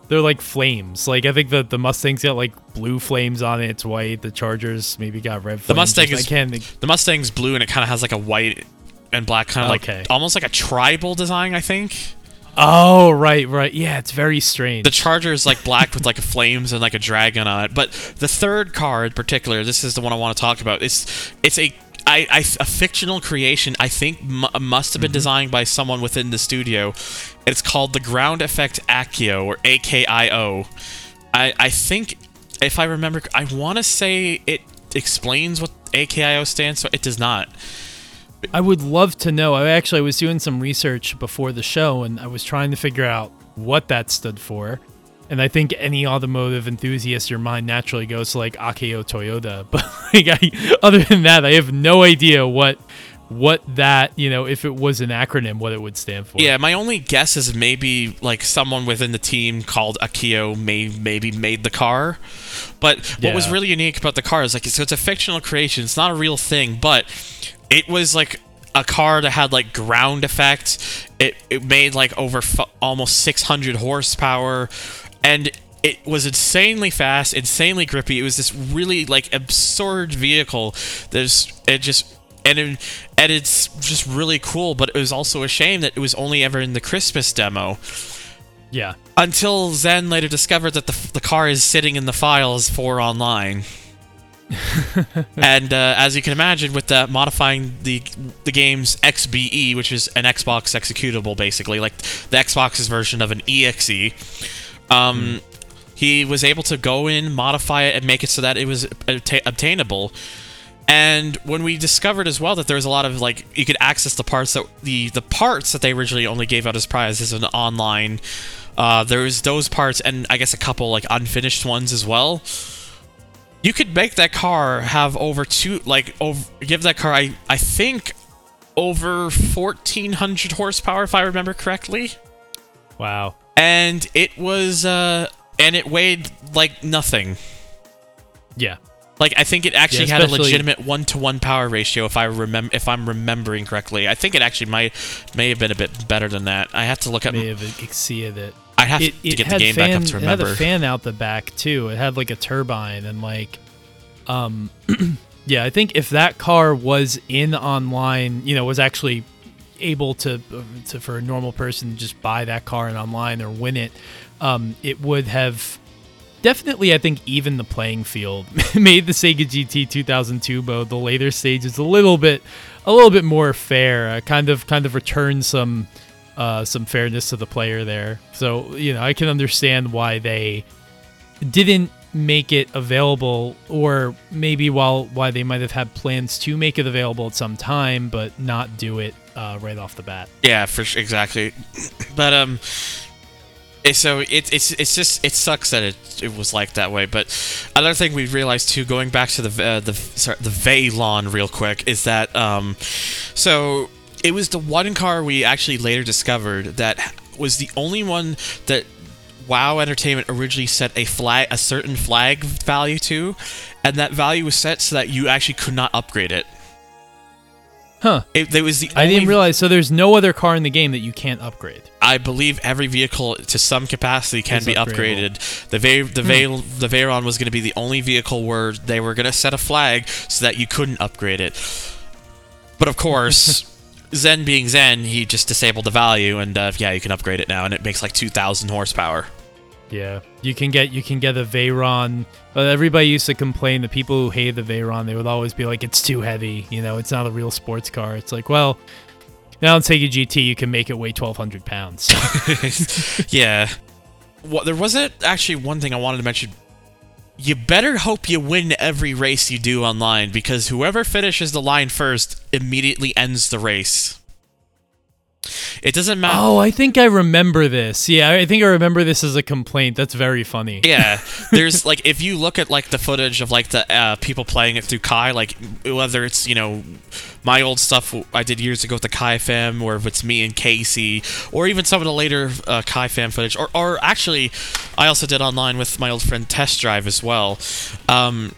they're like flames. Like I think the the Mustang's got like blue flames on it. It's white. The Chargers maybe got red. Flames. The Mustang I is can't think. the Mustang's blue and it kind of has like a white and black kind of oh, Okay. like almost like a tribal design. I think Oh right, right. Yeah, it's very strange. the Charger is like black with like flames and like a dragon on it. But the third car in particular, this is the one I want to talk about. It's it's a I, I, a fictional creation I think mu must have been mm-hmm. designed by someone within the studio. It's called the Ground Effect Akio or AKIO. I I think if I remember, I want to say it explains what AKIO stands for. It does not. I would love to know. I actually was doing some research before the show, and I was trying to figure out what that stood for. And I think any automotive enthusiast, your mind naturally goes to like Akio Toyota. But like, I, other than that, I have no idea what what that you know if it was an acronym, what it would stand for. Yeah, my only guess is maybe like someone within the team called Akio may maybe made the car. But what was really unique about the car is like so it's a fictional creation. It's not a real thing, but it was like a car that had like ground effects. It it made like over f- almost 600 horsepower and it was insanely fast, insanely grippy. It was this really like absurd vehicle. There's it just and it, and it's just really cool. But it was also a shame that it was only ever in the Christmas demo. yeah. Until Zen later discovered that the, the car is sitting in the files for online. and uh, as you can imagine, with that modifying the the game's XBE, which is an Xbox executable, basically like the Xbox's version of an EXE, um, he was able to go in, modify it, and make it so that it was obta- obtainable. And when we discovered as well that there was a lot of like you could access the parts that the the parts that they originally only gave out as prizes as an online. Uh, there was those parts and I guess a couple like unfinished ones as well. You could make that car have over two like over give that car I I think over fourteen hundred horsepower if I remember correctly Wow. and it was uh and it weighed like nothing Yeah. like i think it actually Yeah, had a legitimate one-to-one power ratio if i remember if i'm remembering correctly i think it actually might may have been a bit better than that i have to look at May have exceeded it. I have it, to it get the game fan, back up to It had remember a fan out the back too. It had like a turbine and like, um, yeah. I think if that car was in online, you know, was actually able to, to for a normal person just buy that car in online or win it, um, it would have definitely, I think, even the playing field. Made the Sega GT 2002 mode, the later stages, a little bit, a little bit more fair. Uh, kind of, kind of return some, uh, some fairness to the player there. So you know, I can understand why they didn't make it available, or maybe while why they might have had plans to make it available at some time, but not do it uh, right off the bat. yeah for sure exactly but um so it, it's it's just it sucks that it, it was like that way but another thing we realized too going back to the uh, the sorry, the Veilon real quick is that um so it was the one car we actually later discovered that was the only one that WoW Entertainment originally set a flag a certain flag value to and that value was set so that you actually could not upgrade it Huh. it, it was the I didn't realize. So there's no other car in the game that you can't upgrade. I believe every vehicle to some capacity can be upgradable. upgraded. The Ve- the hmm. Veil the Veyron was going to be the only vehicle where they were going to set a flag so that you couldn't upgrade it. But of course, Zen being Zen, he just disabled the value, and uh, yeah, you can upgrade it now, and it makes like two thousand horsepower. Yeah, you can get you can get the Veyron. Everybody used to complain. The people who hated the Veyron, they would always be like, "It's too heavy. You know, it's not a real sports car." It's like, well, now in Sega GT, you can make it weigh twelve hundred pounds. yeah. What there wasn't actually one thing I wanted to mention. You better hope you win every race you do online because whoever finishes the line first immediately ends the race. It doesn't matter. oh, I think I remember this. Yeah, I think I remember this as a complaint. That's very funny. Yeah, there's like if you look at like the footage of like the uh, people playing it through Kai, like whether it's you know my old stuff I did years ago with the Kai fam, or if it's me and Casey, or even some of the later uh, Kai fam footage, or or actually I also did online with my old friend Test Drive as well. Um,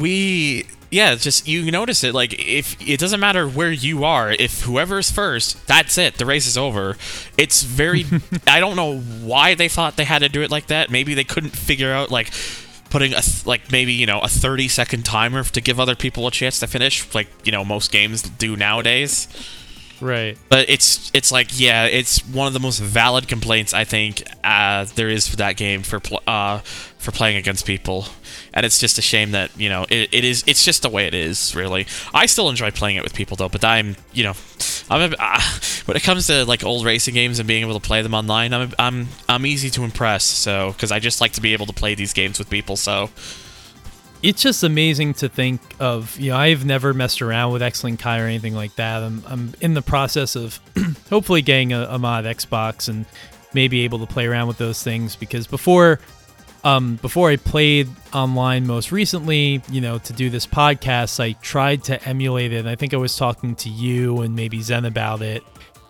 we yeah, it's just you notice it. Like if it doesn't matter where you are, if whoever's first, that's it. The race is over. It's very. I don't know why they thought they had to do it like that. Maybe they couldn't figure out like putting a th- like maybe you know a 30 second timer to give other people a chance to finish like you know most games do nowadays Right. but it's it's like yeah it's one of the most valid complaints i think uh, there is for that game for pl- uh, for playing against people and it's just a shame that you know it, it is it's just the way it is really i still enjoy playing it with people though but i'm you know i'm a, uh, when it comes to like old racing games and being able to play them online i'm i'm i'm easy to impress so because i just like to be able to play these games with people so it's just amazing to think of. You know, I've never messed around with X-Link Kai or anything like that. I'm, I'm in the process of hopefully getting a, a mod Xbox and maybe able to play around with those things because before um, before I played online most recently, you know, to do this podcast, I tried to emulate it. And I think I was talking to you and maybe Zen about it.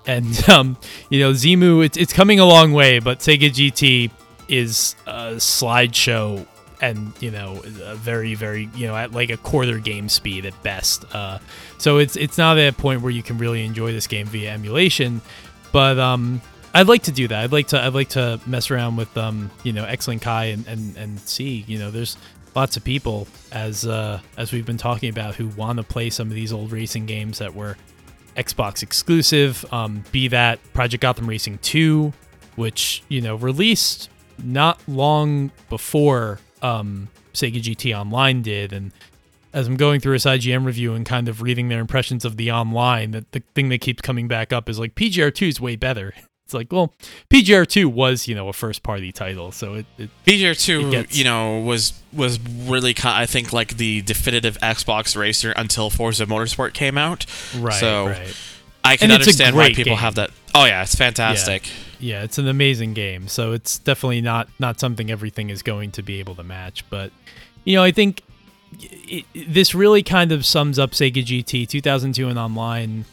And, um, you know, Xemu, it's, it's coming a long way, but Sega GT is a slideshow and, you know, a very, very, you know, at like a quarter game speed at best. Uh, so it's, it's not at a point where you can really enjoy this game via emulation. But, um, I'd like to do that. I'd like to. I'd like to mess around with um, you know, X-Link Kai and, and and see. You know, there's lots of people as uh, as we've been talking about who want to play some of these old racing games that were Xbox exclusive. Um, be that Project Gotham Racing 2, which you know released not long before um, Sega GT Online did, and as I'm going through this IGN review and kind of reading their impressions of the online, that the thing that keeps coming back up is like PGR2 is way better. It's like, well, PGR2 was, you know, a first party title, so it, it PGR2, gets- you know, was was really ki I think like the definitive Xbox racer until Forza Motorsport came out. right, So, right. I can And understand why people game. have that. Oh yeah, it's fantastic. Yeah, it's an amazing game. So it's definitely not not something everything is going to be able to match, but you know, I think it- this really kind of sums up Sega GT 2002 and online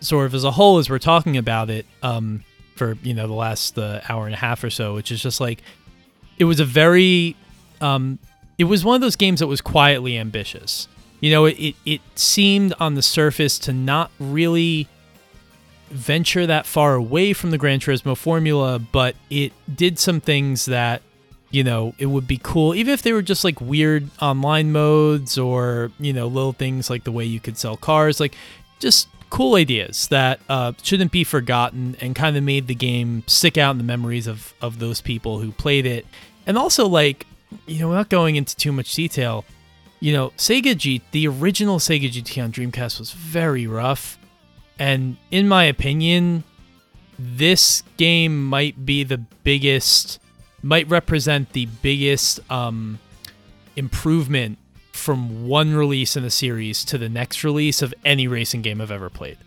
sort of as a whole as we're talking about it um for, you know, the last uh, hour and a half or so, which is just like it was a very um it was one of those games that was quietly ambitious. You know, it, it, it seemed on the surface to not really venture that far away from the Gran Turismo formula, but it did some things that, you know, it would be cool, even if they were just like weird online modes or, you know, little things like the way you could sell cars, like just cool ideas that uh, shouldn't be forgotten and kind of made the game stick out in the memories of, of those people who played it. And also, like, you know, without going into too much detail, you know, Sega G, the original Sega GT on Dreamcast was very rough. And in my opinion, this game might be the biggest, might represent the biggest um, improvement from one release in the series to the next release of any racing game I've ever played.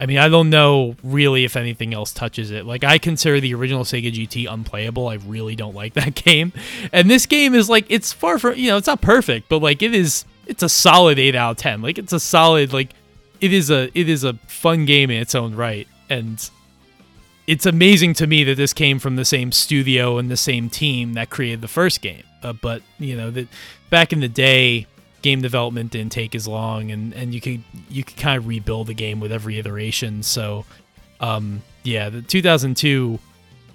I mean, I don't know really if anything else touches it. Like, I consider the original Sega GT unplayable. I really don't like that game. And this game is like, it's far from, you know, it's not perfect, but like, it is, it's a solid 8 out of 10. Like, it's a solid, like, it is a, it is a fun game in its own right. And it's amazing to me that this came from the same studio and the same team that created the first game. Uh, but you know that back in the day, game development didn't take as long, and, and you could you could kind of rebuild the game with every iteration. So, um, yeah, the 2002.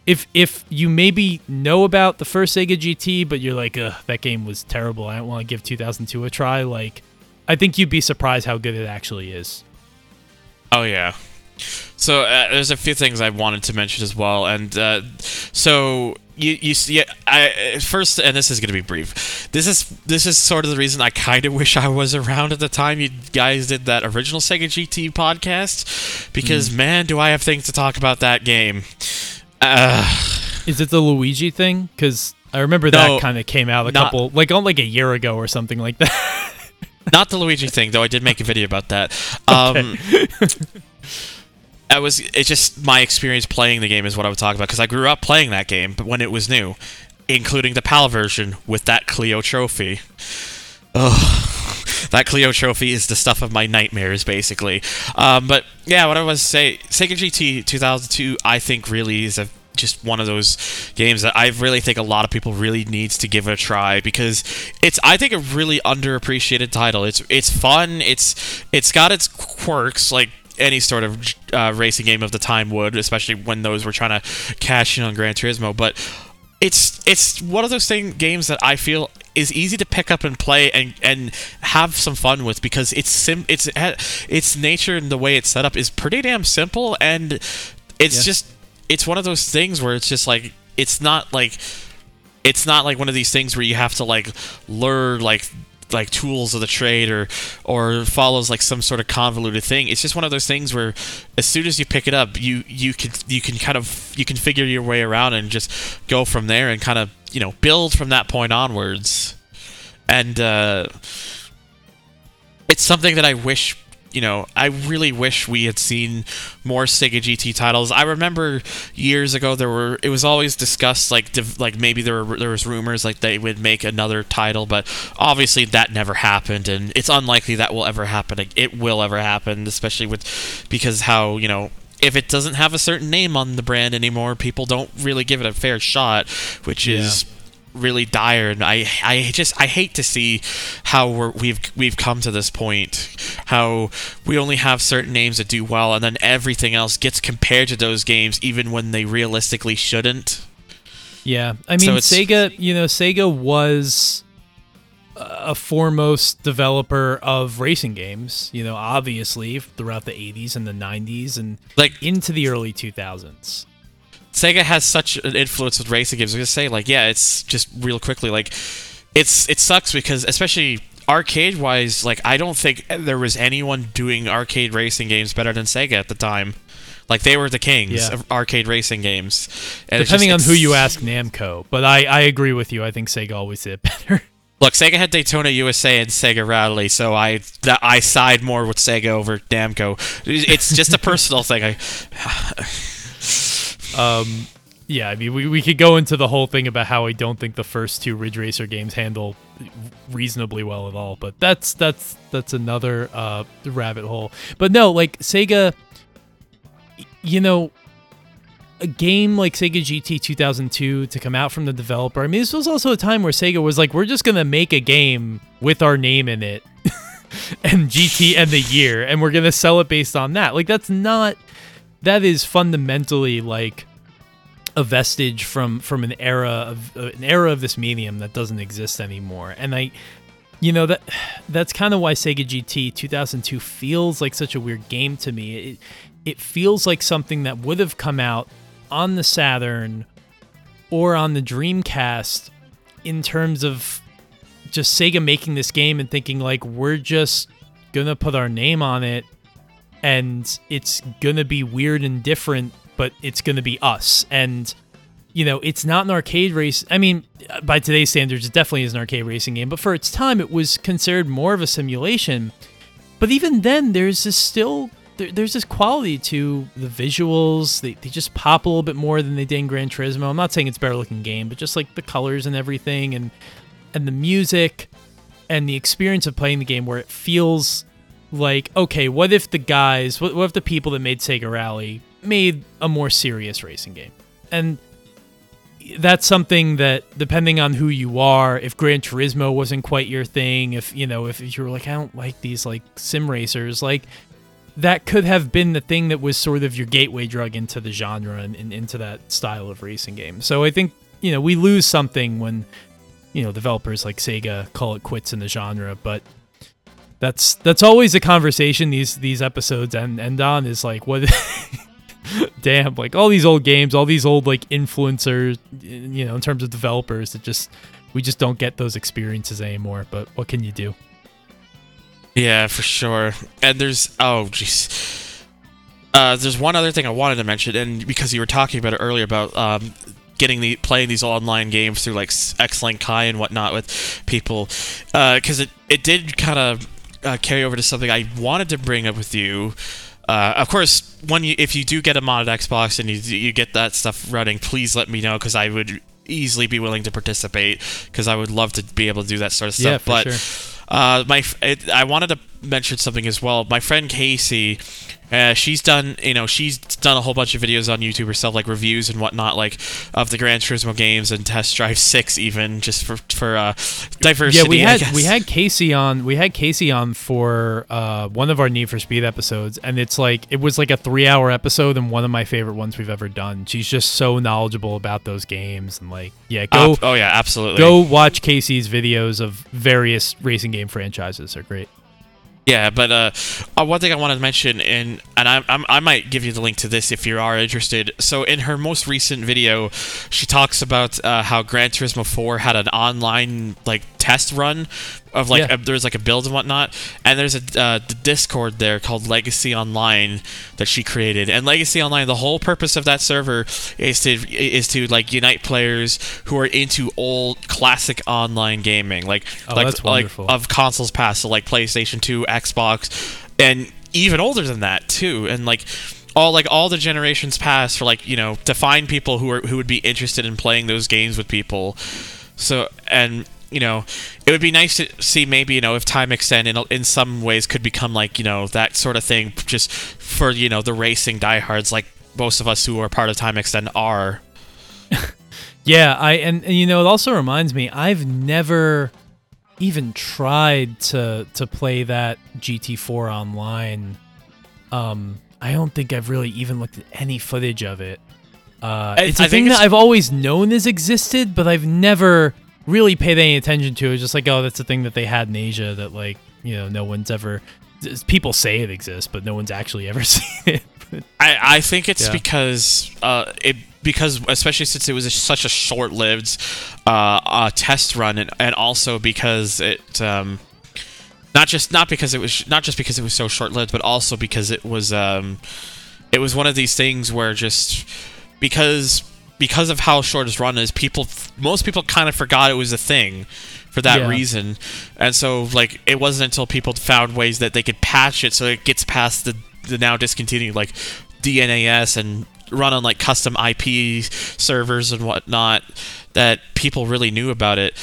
If if you maybe know about the first Sega GT, but you're like, Ugh, that game was terrible. I don't want to give 2002 a try. Like, I think you'd be surprised how good it actually is. Oh yeah. So uh, there's a few things I wanted to mention as well, and uh, so you you see, I first, and this is gonna be brief. This is this is sort of the reason I kind of wish I was around at the time you guys did that original Sega GT podcast, because man, do I have things to talk about that game. Uh, Is it the Luigi thing? Because I remember that No, kind of came out a not- couple, like on like a year ago or something like that. not the Luigi thing, though. I did make a video about that. Um, I was. It's just my experience playing the game is what I would talk about because I grew up playing that game, but when it was new, including the PAL version with that Clio trophy. Ugh. That Clio trophy is the stuff of my nightmares, basically. Um, but yeah, what I was say, Sega GT 2002, I think really is a just one of those games that I really think a lot of people really needs to give it a try because it's I think a really underappreciated title. It's it's fun. It's it's got its quirks like any sort of uh, racing game of the time would, especially when those were trying to cash in on Gran Turismo. But it's it's one of those thing games that I feel is easy to pick up and play and and have some fun with because it's sim it's its nature and the way it's set up is pretty damn simple and it's yeah. just it's one of those things where it's just like it's not like it's not like one of these things where you have to like learn like like tools of the trade or or follows like some sort of convoluted thing. It's just one of those things where as soon as you pick it up, you you can you can kind of you can figure your way around and just go from there and kind of you know build from that point onwards. And uh, it's something that I wish you know, I really wish we had seen more Sega GT titles. I remember years ago there were it was always discussed like div, like maybe there were there was rumors like they would make another title, but obviously that never happened, and it's unlikely that will ever happen. It will ever happen, especially with because how you know if it doesn't have a certain name on the brand anymore, people don't really give it a fair shot, which yeah. is really dire and I I just I hate to see how we're, we've we've come to this point how we only have certain names that do well and then everything else gets compared to those games even when they realistically shouldn't. Yeah I mean so Sega you know Sega was a foremost developer of racing games you know obviously throughout the 80s and the 90s and like into the early 2000s Sega has such an influence with racing games. I was gonna say, like, yeah, it's just real quickly, like, it's it sucks because especially arcade wise, like, I don't think there was anyone doing arcade racing games better than Sega at the time. Like they were the kings yeah. of arcade racing games. And Depending just, on who you ask, Namco. But I, I agree with you. I think Sega always did better. Look, Sega had Daytona USA and Sega Rally, so I I side more with Sega over Namco. It's just a personal thing. I um, yeah, I mean, we, we could go into the whole thing about how I don't think the first two Ridge Racer games handle reasonably well at all, but that's that's that's another uh, rabbit hole. But no, like Sega, you know, a game like Sega GT 2002 to come out from the developer. I mean, this was also a time where Sega was like, we're just gonna make a game with our name in it, and GT and the year, and we're gonna sell it based on that. Like, that's not that is fundamentally like a vestige from from an era of uh, an era of this medium that doesn't exist anymore. And I you know that that's kind of why Sega GT 2002 feels like such a weird game to me. It it feels like something that would have come out on the Saturn or on the Dreamcast in terms of just Sega making this game and thinking like we're just going to put our name on it and it's gonna be weird and different, but it's gonna be us. And you know, it's not an arcade race. I mean, uh, by today's standards, it definitely is an arcade racing game, but for its time, it was considered more of a simulation. But even then, there's this still there, there's this quality to the visuals. They, they just pop a little bit more than they did in Gran Turismo. I'm not saying it's better looking game, but just like the colors and everything, and and the music, and the experience of playing the game, where it feels like, okay, what if the guys, what, what if the people that made Sega Rally made a more serious racing game? And that's something that, depending on who you are, if Gran Turismo wasn't quite your thing, if you know, if you were like, I don't like these like sim racers, like that could have been the thing that was sort of your gateway drug into the genre and, and into that style of racing game. So I think you know we lose something when you know developers like Sega call it quits in the genre, but that's that's always a conversation these these episodes end end on is like what damn like all these old games all these old like influencers you know in terms of developers that just we just don't get those experiences anymore but what can you do? Yeah for sure. And there's oh jeez. Uh, there's one other thing I wanted to mention, and because you were talking about it earlier about um, getting the playing these online games through like X-Link Kai and whatnot with people, because uh, it it did kind of uh, carry over to something I wanted to bring up with you. Uh, of course, when you if you do get a modded Xbox and you you get that stuff running, please let me know because I would easily be willing to participate because I would love to be able to do that sort of stuff. Yeah, but sure. uh, my it, I wanted to mention something as well. My friend Casey, uh, she's done, you know, she's done a whole bunch of videos on YouTube herself, like reviews and whatnot, like of the Gran Turismo games and Test Drive Six, even just for for uh, diversity. Yeah, we had we had Casey on. We had Casey on for uh, one of our Need for Speed episodes, and it's like it was like a three-hour episode and one of my favorite ones we've ever done. She's just so knowledgeable about those games, and like, yeah, go oh yeah, absolutely. go watch Casey's videos of various racing game franchises. They're great. Yeah, but uh, uh, one thing I wanted to mention, and and I, I'm, I might give you the link to this if you are interested. So in her most recent video, she talks about uh, how Gran Turismo 4 had an online like test run of like Yeah. a, there's like a build and whatnot, and there's a uh, Discord there called Legacy Online that she created. And Legacy Online, the whole purpose of that server is to is to like unite players who are into old classic online gaming, like Oh, like like of consoles past, so like PlayStation 2, Xbox, and even older than that too, and like all like all the generations past for like you know to find people who are who would be interested in playing those games with people. So and you know it would be nice to see maybe you know if time extend in in some ways could become like you know that sort of thing just for you know the racing diehards like most of us who are part of time extend are. Yeah, I and, and you know it also reminds me I've never even tried to to play that GT4 online. Um, I don't think I've really even looked at any footage of it. Uh, it's a I thing think that I've always known has existed, but I've never really paid any attention to. It's just like, oh, that's a thing that they had in Asia that like you know no one's ever. People say it exists, but no one's actually ever seen it. I, I think it's Yeah. because uh, it because especially since it was a, such a short-lived uh, uh, test run, and, and also because it um, not just not because it was not just because it was so short-lived, but also because it was um, it was one of these things where just because because of how short his run is, people most people kind of forgot it was a thing for that Yeah. reason, and so like it wasn't until people found ways that they could patch it so it gets past the the now discontinued like DNAS and run on like custom IP servers and whatnot that people really knew about it.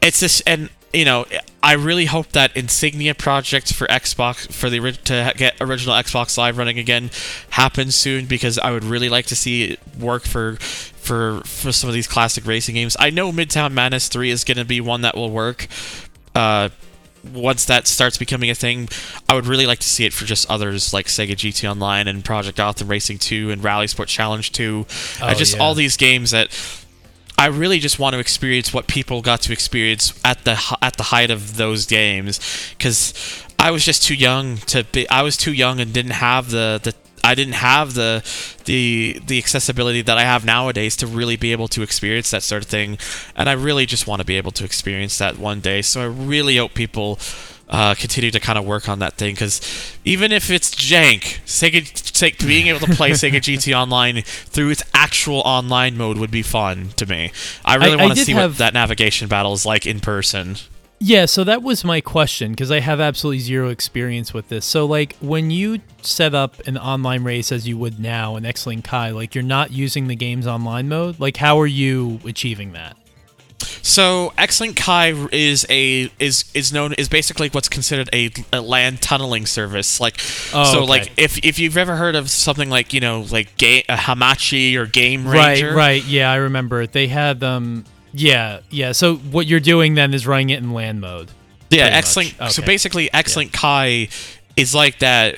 It's just and you know I really hope that Insignia project for Xbox for the to get original Xbox Live running again happens soon because I would really like to see it work for for for some of these classic racing games. I know Midtown Madness 3 is going to be one that will work. Uh, once that starts becoming a thing, I would really like to see it for just others like Sega GT Online and Project Gotham Racing 2 and RalliSport Challenge 2. Oh, and just yeah. all these games that I really just want to experience what people got to experience at the at the height of those games cuz I was just too young to be I was too young and didn't have the the I didn't have the the the accessibility that I have nowadays to really be able to experience that sort of thing, and I really just want to be able to experience that one day. So I really hope people uh, continue to kind of work on that thing because even if it's jank, Sega, Sega being able to play Sega GT Online through its actual online mode would be fun to me. I really want to see have- what that navigation battle is like in person. Yeah, so that was my question because I have absolutely zero experience with this. So, like, when you set up an online race as you would now in X-Link Kai, like, you're not using the game's online mode. Like, how are you achieving that? So Xlink Kai is a is is known is basically what's considered a, a land tunneling service. Like Oh, so, okay. like if if you've ever heard of something like you know like ga- a Hamachi or Game Right, Ranger, right. Right. Yeah, I remember. They had um. Yeah, yeah. So what you're doing then is running it in land mode. Yeah, Link. much. So basically, X Link Kai is like that,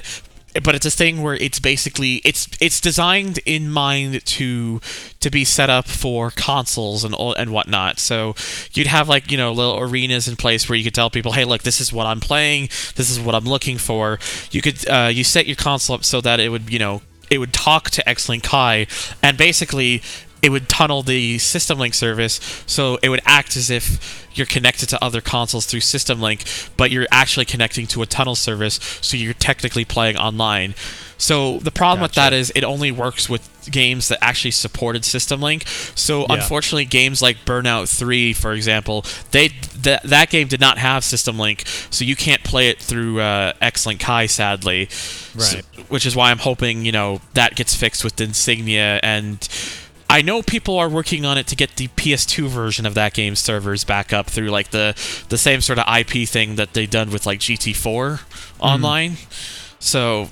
but it's a thing where it's basically it's it's designed in mind to to be set up for consoles and all and whatnot. So you'd have like you know little arenas in place where you could tell people, hey, look, this is what I'm playing. This is what I'm looking for. You could uh, you set your console up so that it would you know it would talk to X Link Kai and basically it would tunnel the system link service so it would act as if you're connected to other consoles through system link but you're actually connecting to a tunnel service so you're technically playing online so the problem with that is it only works with games that actually supported system link so Yeah. unfortunately games like burnout 3 for example they th- that game did not have system link so you can't play it through uh, x-link kai sadly So- Right. which is why i'm hoping you know that gets fixed with insignia and I know people are working on it to get the PS2 version of that game servers back up through like the the same sort of IP thing that they done with like GT4 online. So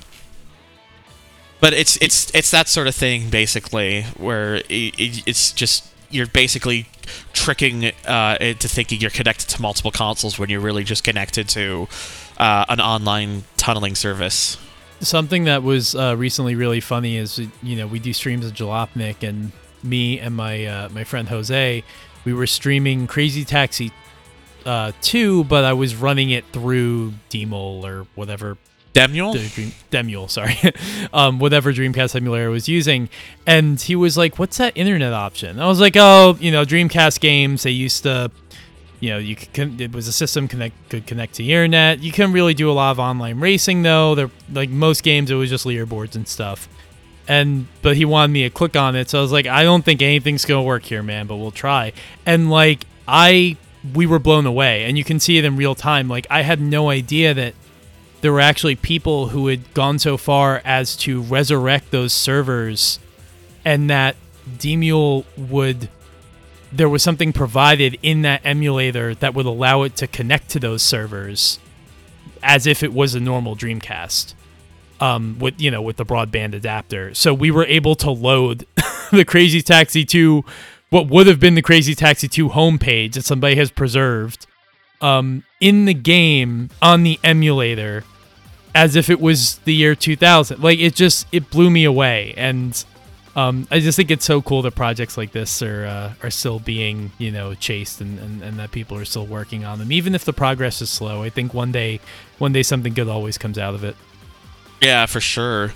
but it's it's it's that sort of thing basically where it, it, it's just you're basically tricking uh, into thinking you're connected to multiple consoles when you're really just connected to uh, an online tunneling service. Something that was uh, recently really funny is you know we do streams of Jalopnik and me and my uh, my friend Jose, we were streaming Crazy Taxi uh, 2, but I was running it through Demul or whatever Demule? Dream, Demule, sorry. um, whatever Dreamcast emulator I was using. And he was like, What's that internet option? I was like, Oh, you know, Dreamcast games, they used to, you know, you could, it was a system connect could connect to the internet. You couldn't really do a lot of online racing though. They're like most games, it was just leaderboards and stuff. And but he wanted me to click on it, so I was like, I don't think anything's gonna work here, man, but we'll try. And like I we were blown away, and you can see it in real time. Like I had no idea that there were actually people who had gone so far as to resurrect those servers and that Demule would there was something provided in that emulator that would allow it to connect to those servers as if it was a normal Dreamcast. Um, with you know with the broadband adapter, so we were able to load the Crazy Taxi 2, what would have been the Crazy Taxi 2 homepage that somebody has preserved, um, in the game on the emulator as if it was the year 2000. Like it just it blew me away, and um, I just think it's so cool that projects like this are uh, are still being you know chased and, and, and that people are still working on them, even if the progress is slow. I think one day one day something good always comes out of it. Yeah, for sure.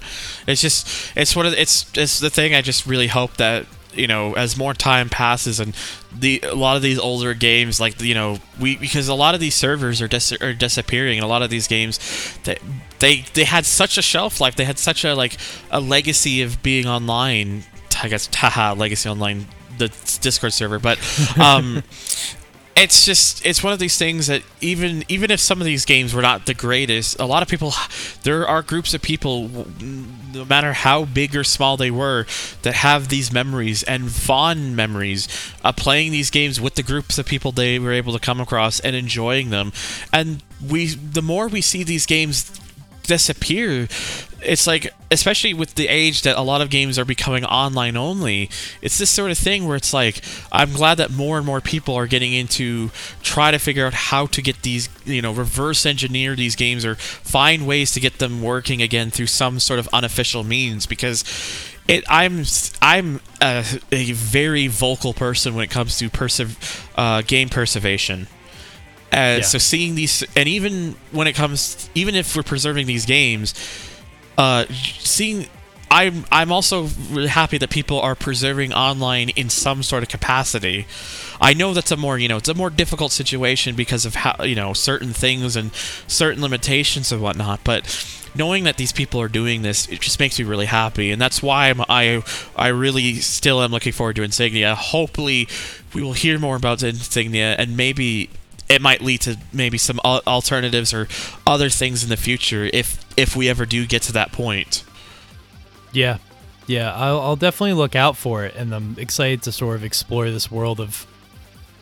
It's just it's one of the, it's it's the thing. I just really hope that you know as more time passes and the a lot of these older games like you know we because a lot of these servers are, dis- are disappearing and a lot of these games that they, they they had such a shelf life they had such a like a legacy of being online i guess haha legacy online the discord server but um it's just it's one of these things that even even if some of these games were not the greatest a lot of people there are groups of people no matter how big or small they were that have these memories and fond memories of playing these games with the groups of people they were able to come across and enjoying them. And we the more we see these games disappear it's like especially with the age that a lot of games are becoming online only it's this sort of thing where it's like i'm glad that more and more people are getting into try to figure out how to get these you know reverse engineer these games or find ways to get them working again through some sort of unofficial means because it i'm i'm a, a very vocal person when it comes to uh, game preservation uh, yeah. So seeing these, and even when it comes, even if we're preserving these games, uh, seeing, I'm I'm also really happy that people are preserving online in some sort of capacity. I know that's a more you know it's a more difficult situation because of how you know certain things and certain limitations and whatnot, but knowing that these people are doing this, it just makes me really happy, and that's why I'm, I I really still am looking forward to Insignia. Hopefully, we will hear more about Insignia, and maybe it might lead to maybe some alternatives or other things in the future if if we ever do get to that point. Yeah, yeah, I'll, I'll definitely look out for it, and I'm excited to sort of explore this world of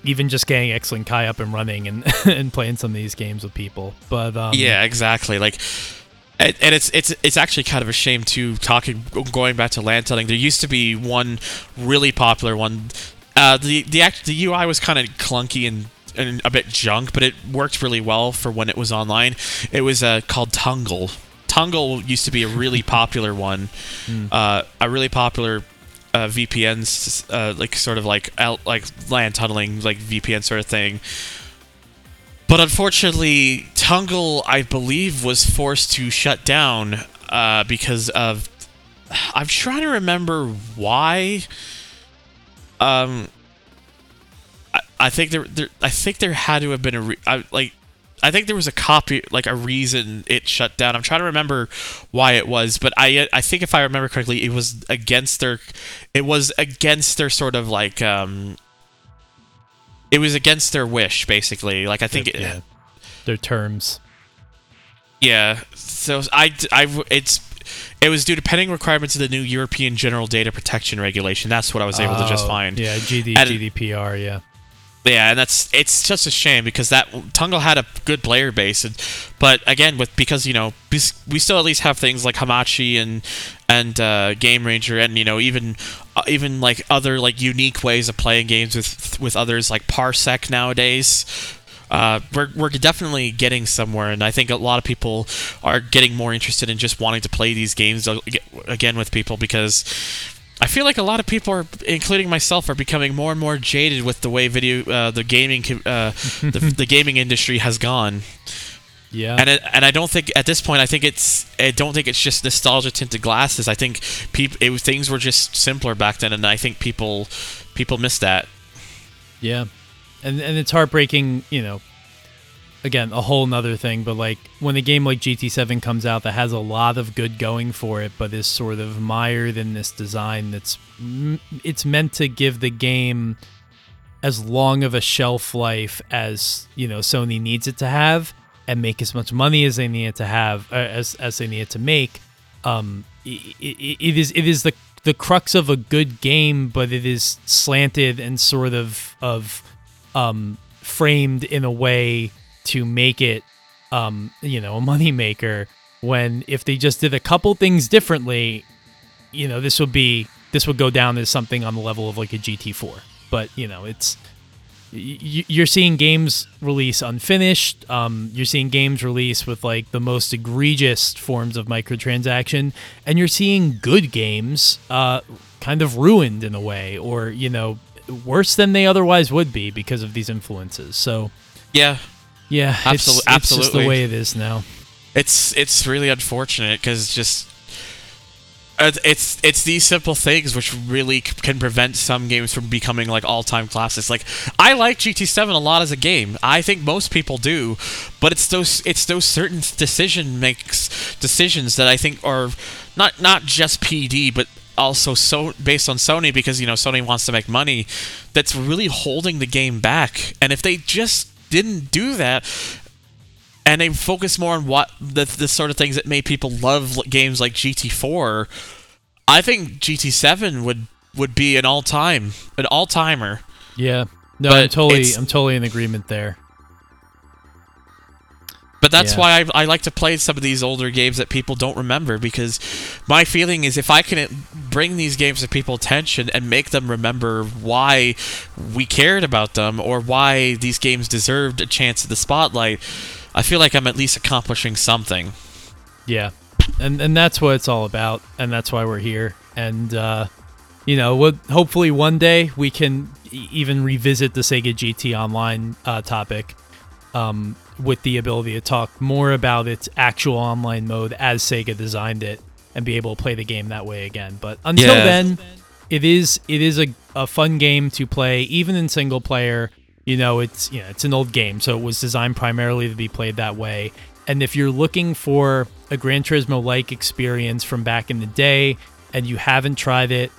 even just getting X-Link Kai up and running and and playing some of these games with people. But um, yeah, exactly. Like, and, it's it's it's actually kind of a shame too. Talking going back to LAN tunneling, there used to be one really popular one. Uh, the the act the UI was kind of clunky and and a bit junk, but it worked really well for when it was online. It was uh, called Tungle. Tungle used to be a really popular one, mm. uh, a really popular uh, VPN, uh, like sort of like out, like LAN tunneling, like VPN sort of thing. But unfortunately, Tungle, I believe, was forced to shut down uh, because of. I'm trying to remember why. Um, I think there, there I think there had to have been a re- I, like I think there was a copy like a reason it shut down. I'm trying to remember why it was, but I I think if I remember correctly, it was against their it was against their sort of like um it was against their wish basically. Like I think yeah. It, their terms. Yeah. So I I it's it was due to pending requirements of the new European General Data Protection Regulation. That's what I was able to just Oh, find. Yeah, GD, GDPR. Yeah. Yeah, and that's it's just a shame because that Tungle had a good player base, and, but again, with because you know we, still at least have things like Hamachi and and uh, Game Ranger, and you know even uh, even like other like unique ways of playing games with with others like Parsec nowadays. Uh, we're we're definitely getting somewhere, and I think a lot of people are getting more interested in just wanting to play these games uh, again with people because I feel like a lot of people are, including myself, are becoming more and more jaded with the way video, uh, the gaming, uh, the, the gaming industry has gone. Yeah. And it, and I don't think at this point, I think it's, I don't think it's just nostalgia tinted glasses. I think people, it, things were just simpler back then, and I think people, people miss that. Yeah, and and it's heartbreaking. You know, again, a whole nother thing. But like when a game like GT7 comes out that has a lot of good going for it, but is sort of mired in this design that's it's meant to give the game as long of a shelf life as you know Sony needs it to have, and make as much money as they need it to have, uh, as as they need it to make. Um, i i it is it is the the crux of a good game, but it is slanted and sort of of um, framed in a way to make it um, you know a moneymaker. When if they just did a couple things differently, you know this would be this would go down as something on the level of like a GT4. But you know it's you're seeing games release unfinished. Um, you're seeing games release with like the most egregious forms of microtransaction, and you're seeing good games uh, kind of ruined in a way, or you know, worse than they otherwise would be because of these influences. So Yeah, yeah, Absolu- it's, it's just absolutely. the way it is now. it's it's really unfortunate because just uh, it's it's these simple things which really c- can prevent some games from becoming like all-time classics. Like I like GT7 a lot as a game. I think most people do, but it's those it's those certain decision makes decisions that I think are not not just PD but also so based on Sony because you know Sony wants to make money that's really holding the game back. And if they just didn't do that, and they focus more on what the the sort of things that made people love games like GT4. I think GT7 would would be an all time an all timer. Yeah, no, But I'm totally I'm totally in agreement there. But that's Yeah. why I, I like to play some of these older games that people don't remember because my feeling is if I can bring these games to people's attention and make them remember why we cared about them or why these games deserved a chance at the spotlight, I feel like I'm at least accomplishing something. Yeah, and and that's what it's all about, and that's why we're here. And uh, you know, what hopefully one day we can even revisit the Sega GT Online uh, topic um, with the ability to talk more about its actual online mode as Sega designed it, and be able to play the game that way again. But until Yeah. then, it is it is a, a fun game to play, even in single player. You know, it's you know it's an old game, so it was designed primarily to be played that way. And if you're looking for a Gran Turismo like experience from back in the day, and you haven't tried it,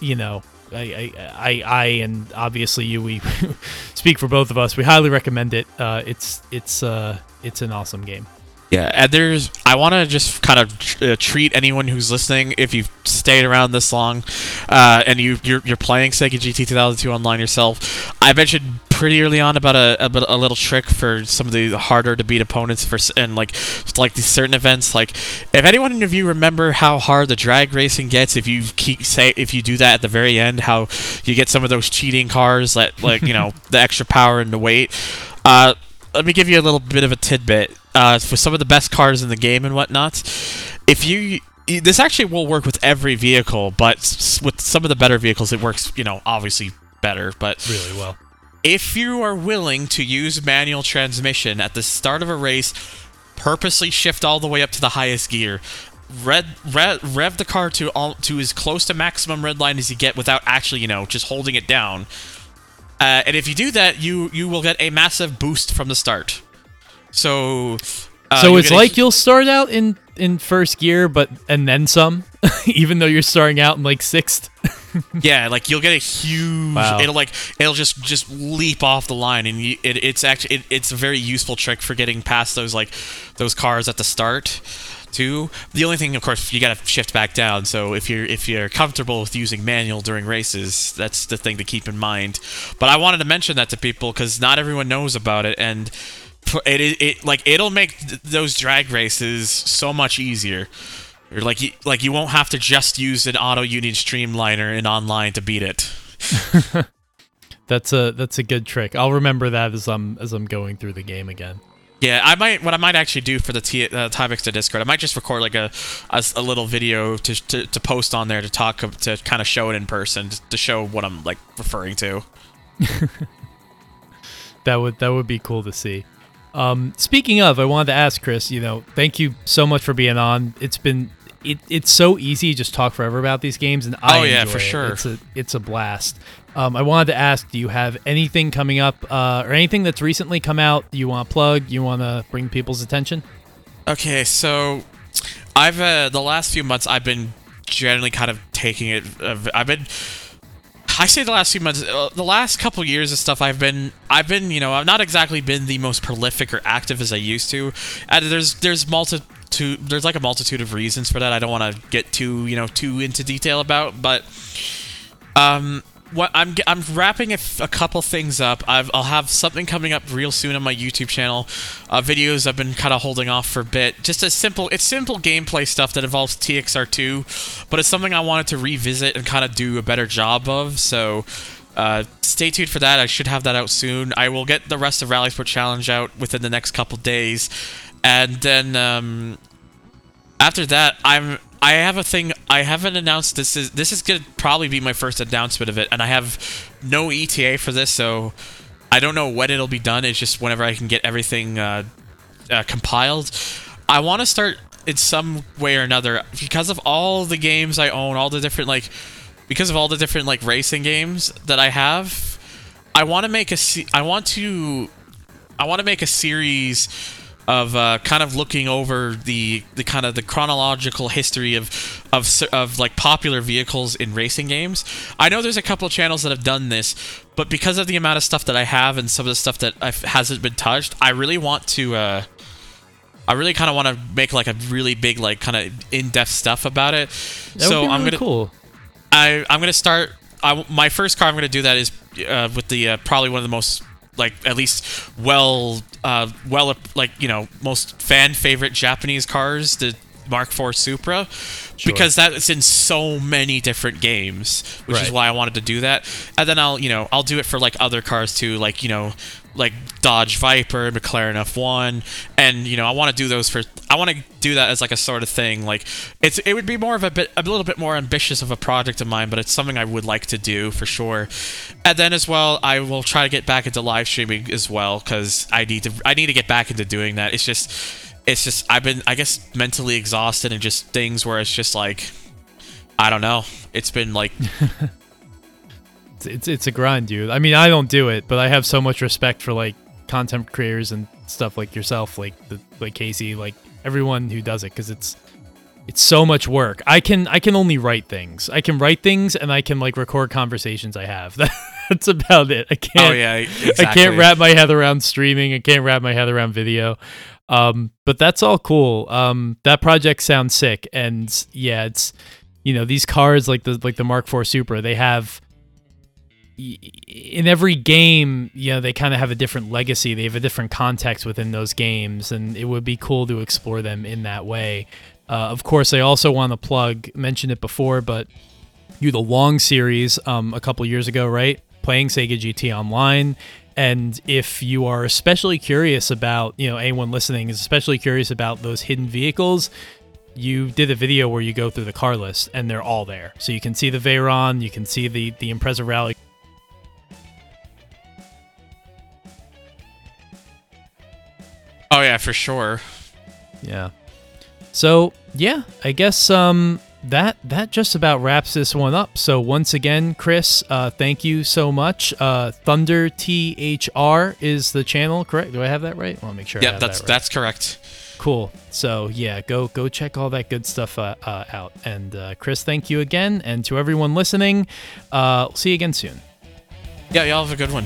you know, I, I, I, I and obviously you, we speak for both of us. We highly recommend it. Uh, it's it's uh, it's an awesome game. Yeah, and there's. I want to just kind of uh, treat anyone who's listening, if you've stayed around this long, uh, and you you're, you're playing Sega GT 2002 online yourself. I mentioned pretty early on about a, a, a little trick for some of the harder to beat opponents for and like like these certain events. Like, if anyone of you remember how hard the drag racing gets, if you keep say if you do that at the very end, how you get some of those cheating cars that like you know the extra power and the weight. Uh, let me give you a little bit of a tidbit uh, for some of the best cars in the game and whatnot. If you this actually will work with every vehicle, but with some of the better vehicles, it works. You know, obviously better. But Really well. if you are willing to use manual transmission at the start of a race, purposely shift all the way up to the highest gear. Red, rev, rev the car to all to as close to maximum red line as you get without actually, you know, just holding it down. Uh, and if you do that, you you will get a massive boost from the start. So, uh, so it's like you'll start out in in first gear, but and then some, even though you're starting out in like sixth. yeah, like you'll get a huge. Wow. It'll like it'll just just leap off the line, and you, it, it's actually it, it's a very useful trick for getting past those like those cars at the start. too. The only thing, of course, you gotta shift back down. So if you're if you're comfortable with using manual during races, that's the thing to keep in mind. But I wanted to mention that to people because not everyone knows about it, and it, it, it like it'll make th- those drag races so much easier. Or like you, like you won't have to just use an auto union streamliner in online to beat it. that's a that's a good trick. I'll remember that as I'm as I'm going through the game again. Yeah, I might. What I might actually do for the T, uh, to Discord, I might just record like a a, a little video to, to, to post on there to talk to kind of show it in person to show what I'm like referring to. that would that would be cool to see. Um, speaking of, I wanted to ask Chris. You know, thank you so much for being on. It's been it, it's so easy to just talk forever about these games, and I oh yeah, for it. sure, it's a it's a blast. Um, I wanted to ask, do you have anything coming up uh, or anything that's recently come out you want to plug, you want to bring people's attention? Okay, so I've uh, the last few months I've been generally kind of taking it. I've been. I say the last few months, uh, the last couple years of stuff. I've been, I've been, you know, I've not exactly been the most prolific or active as I used to. And there's, there's multitude, there's like a multitude of reasons for that. I don't want to get too, you know, too into detail about, but, um, what I'm I'm wrapping a, a couple things up. i will have something coming up real soon on my YouTube channel. Uh, videos I've been kind of holding off for a bit. Just a simple, it's simple gameplay stuff that involves TXR2, but it's something I wanted to revisit and kind of do a better job of. So. Uh, stay tuned for that. I should have that out soon. I will get the rest of RalliSport Challenge out within the next couple days, and then um, after that, I'm I have a thing. I haven't announced this is this is gonna probably be my first announcement of it, and I have no ETA for this, so I don't know when it'll be done. It's just whenever I can get everything uh, uh, compiled. I want to start in some way or another because of all the games I own, all the different like, because of all the different like racing games that I have. I want to make a. I want to. I want to make a series of uh, kind of looking over the the kind of the chronological history of of of like popular vehicles in racing games. I know there's a couple of channels that have done this, but because of the amount of stuff that I have and some of the stuff that I've, hasn't been touched, I really want to. Uh, I really kind of want to make like a really big like kind of in-depth stuff about it. That so really I'm gonna cool. I I'm gonna start. I, my first car I'm gonna do that is uh, with the uh, probably one of the most like at least well uh, well like you know most fan favorite Japanese cars, the Mark IV Supra, sure. because that's in so many different games, which right. is why I wanted to do that. And then I'll you know I'll do it for like other cars too, like you know like Dodge Viper, McLaren F1, and you know I want to do those for I want to do that as like a sort of thing. Like it's it would be more of a bit a little bit more ambitious of a project of mine, but it's something I would like to do for sure. And then as well, I will try to get back into live streaming as well because I need to I need to get back into doing that. It's just it's just I've been I guess mentally exhausted and just things where it's just like I don't know. It's been like it's it's a grind, dude. I mean, I don't do it, but I have so much respect for like content creators and stuff like yourself, like the, like Casey, like everyone who does it, because it's it's so much work. I can I can only write things. I can write things and I can like record conversations I have. That's about it. I can't. Oh yeah, exactly. I can't wrap my head around streaming. I can't wrap my head around video. Um, but that's all cool. Um, that project sounds sick, and yeah, it's you know these cars like the like the Mark IV Supra. They have in every game, you know, they kind of have a different legacy. They have a different context within those games, and it would be cool to explore them in that way. Uh, of course, I also want to plug, mentioned it before, but you the long series um, a couple years ago, right? Playing Sega GT Online. And if you are especially curious about, you know, anyone listening is especially curious about those hidden vehicles, you did a video where you go through the car list and they're all there. So you can see the Veyron, you can see the the Impreza Rally Oh yeah, for sure. Yeah. So yeah, I guess um that that just about wraps this one up. So once again, Chris, uh, thank you so much. Uh, Thunder THR is the channel, correct? Do I have that right? I want to make sure. Yeah, that's that right. that's correct. Cool. So yeah, go go check all that good stuff uh, uh, out. And uh, Chris, thank you again, and to everyone listening, uh, we'll see you again soon. Yeah, y'all have a good one.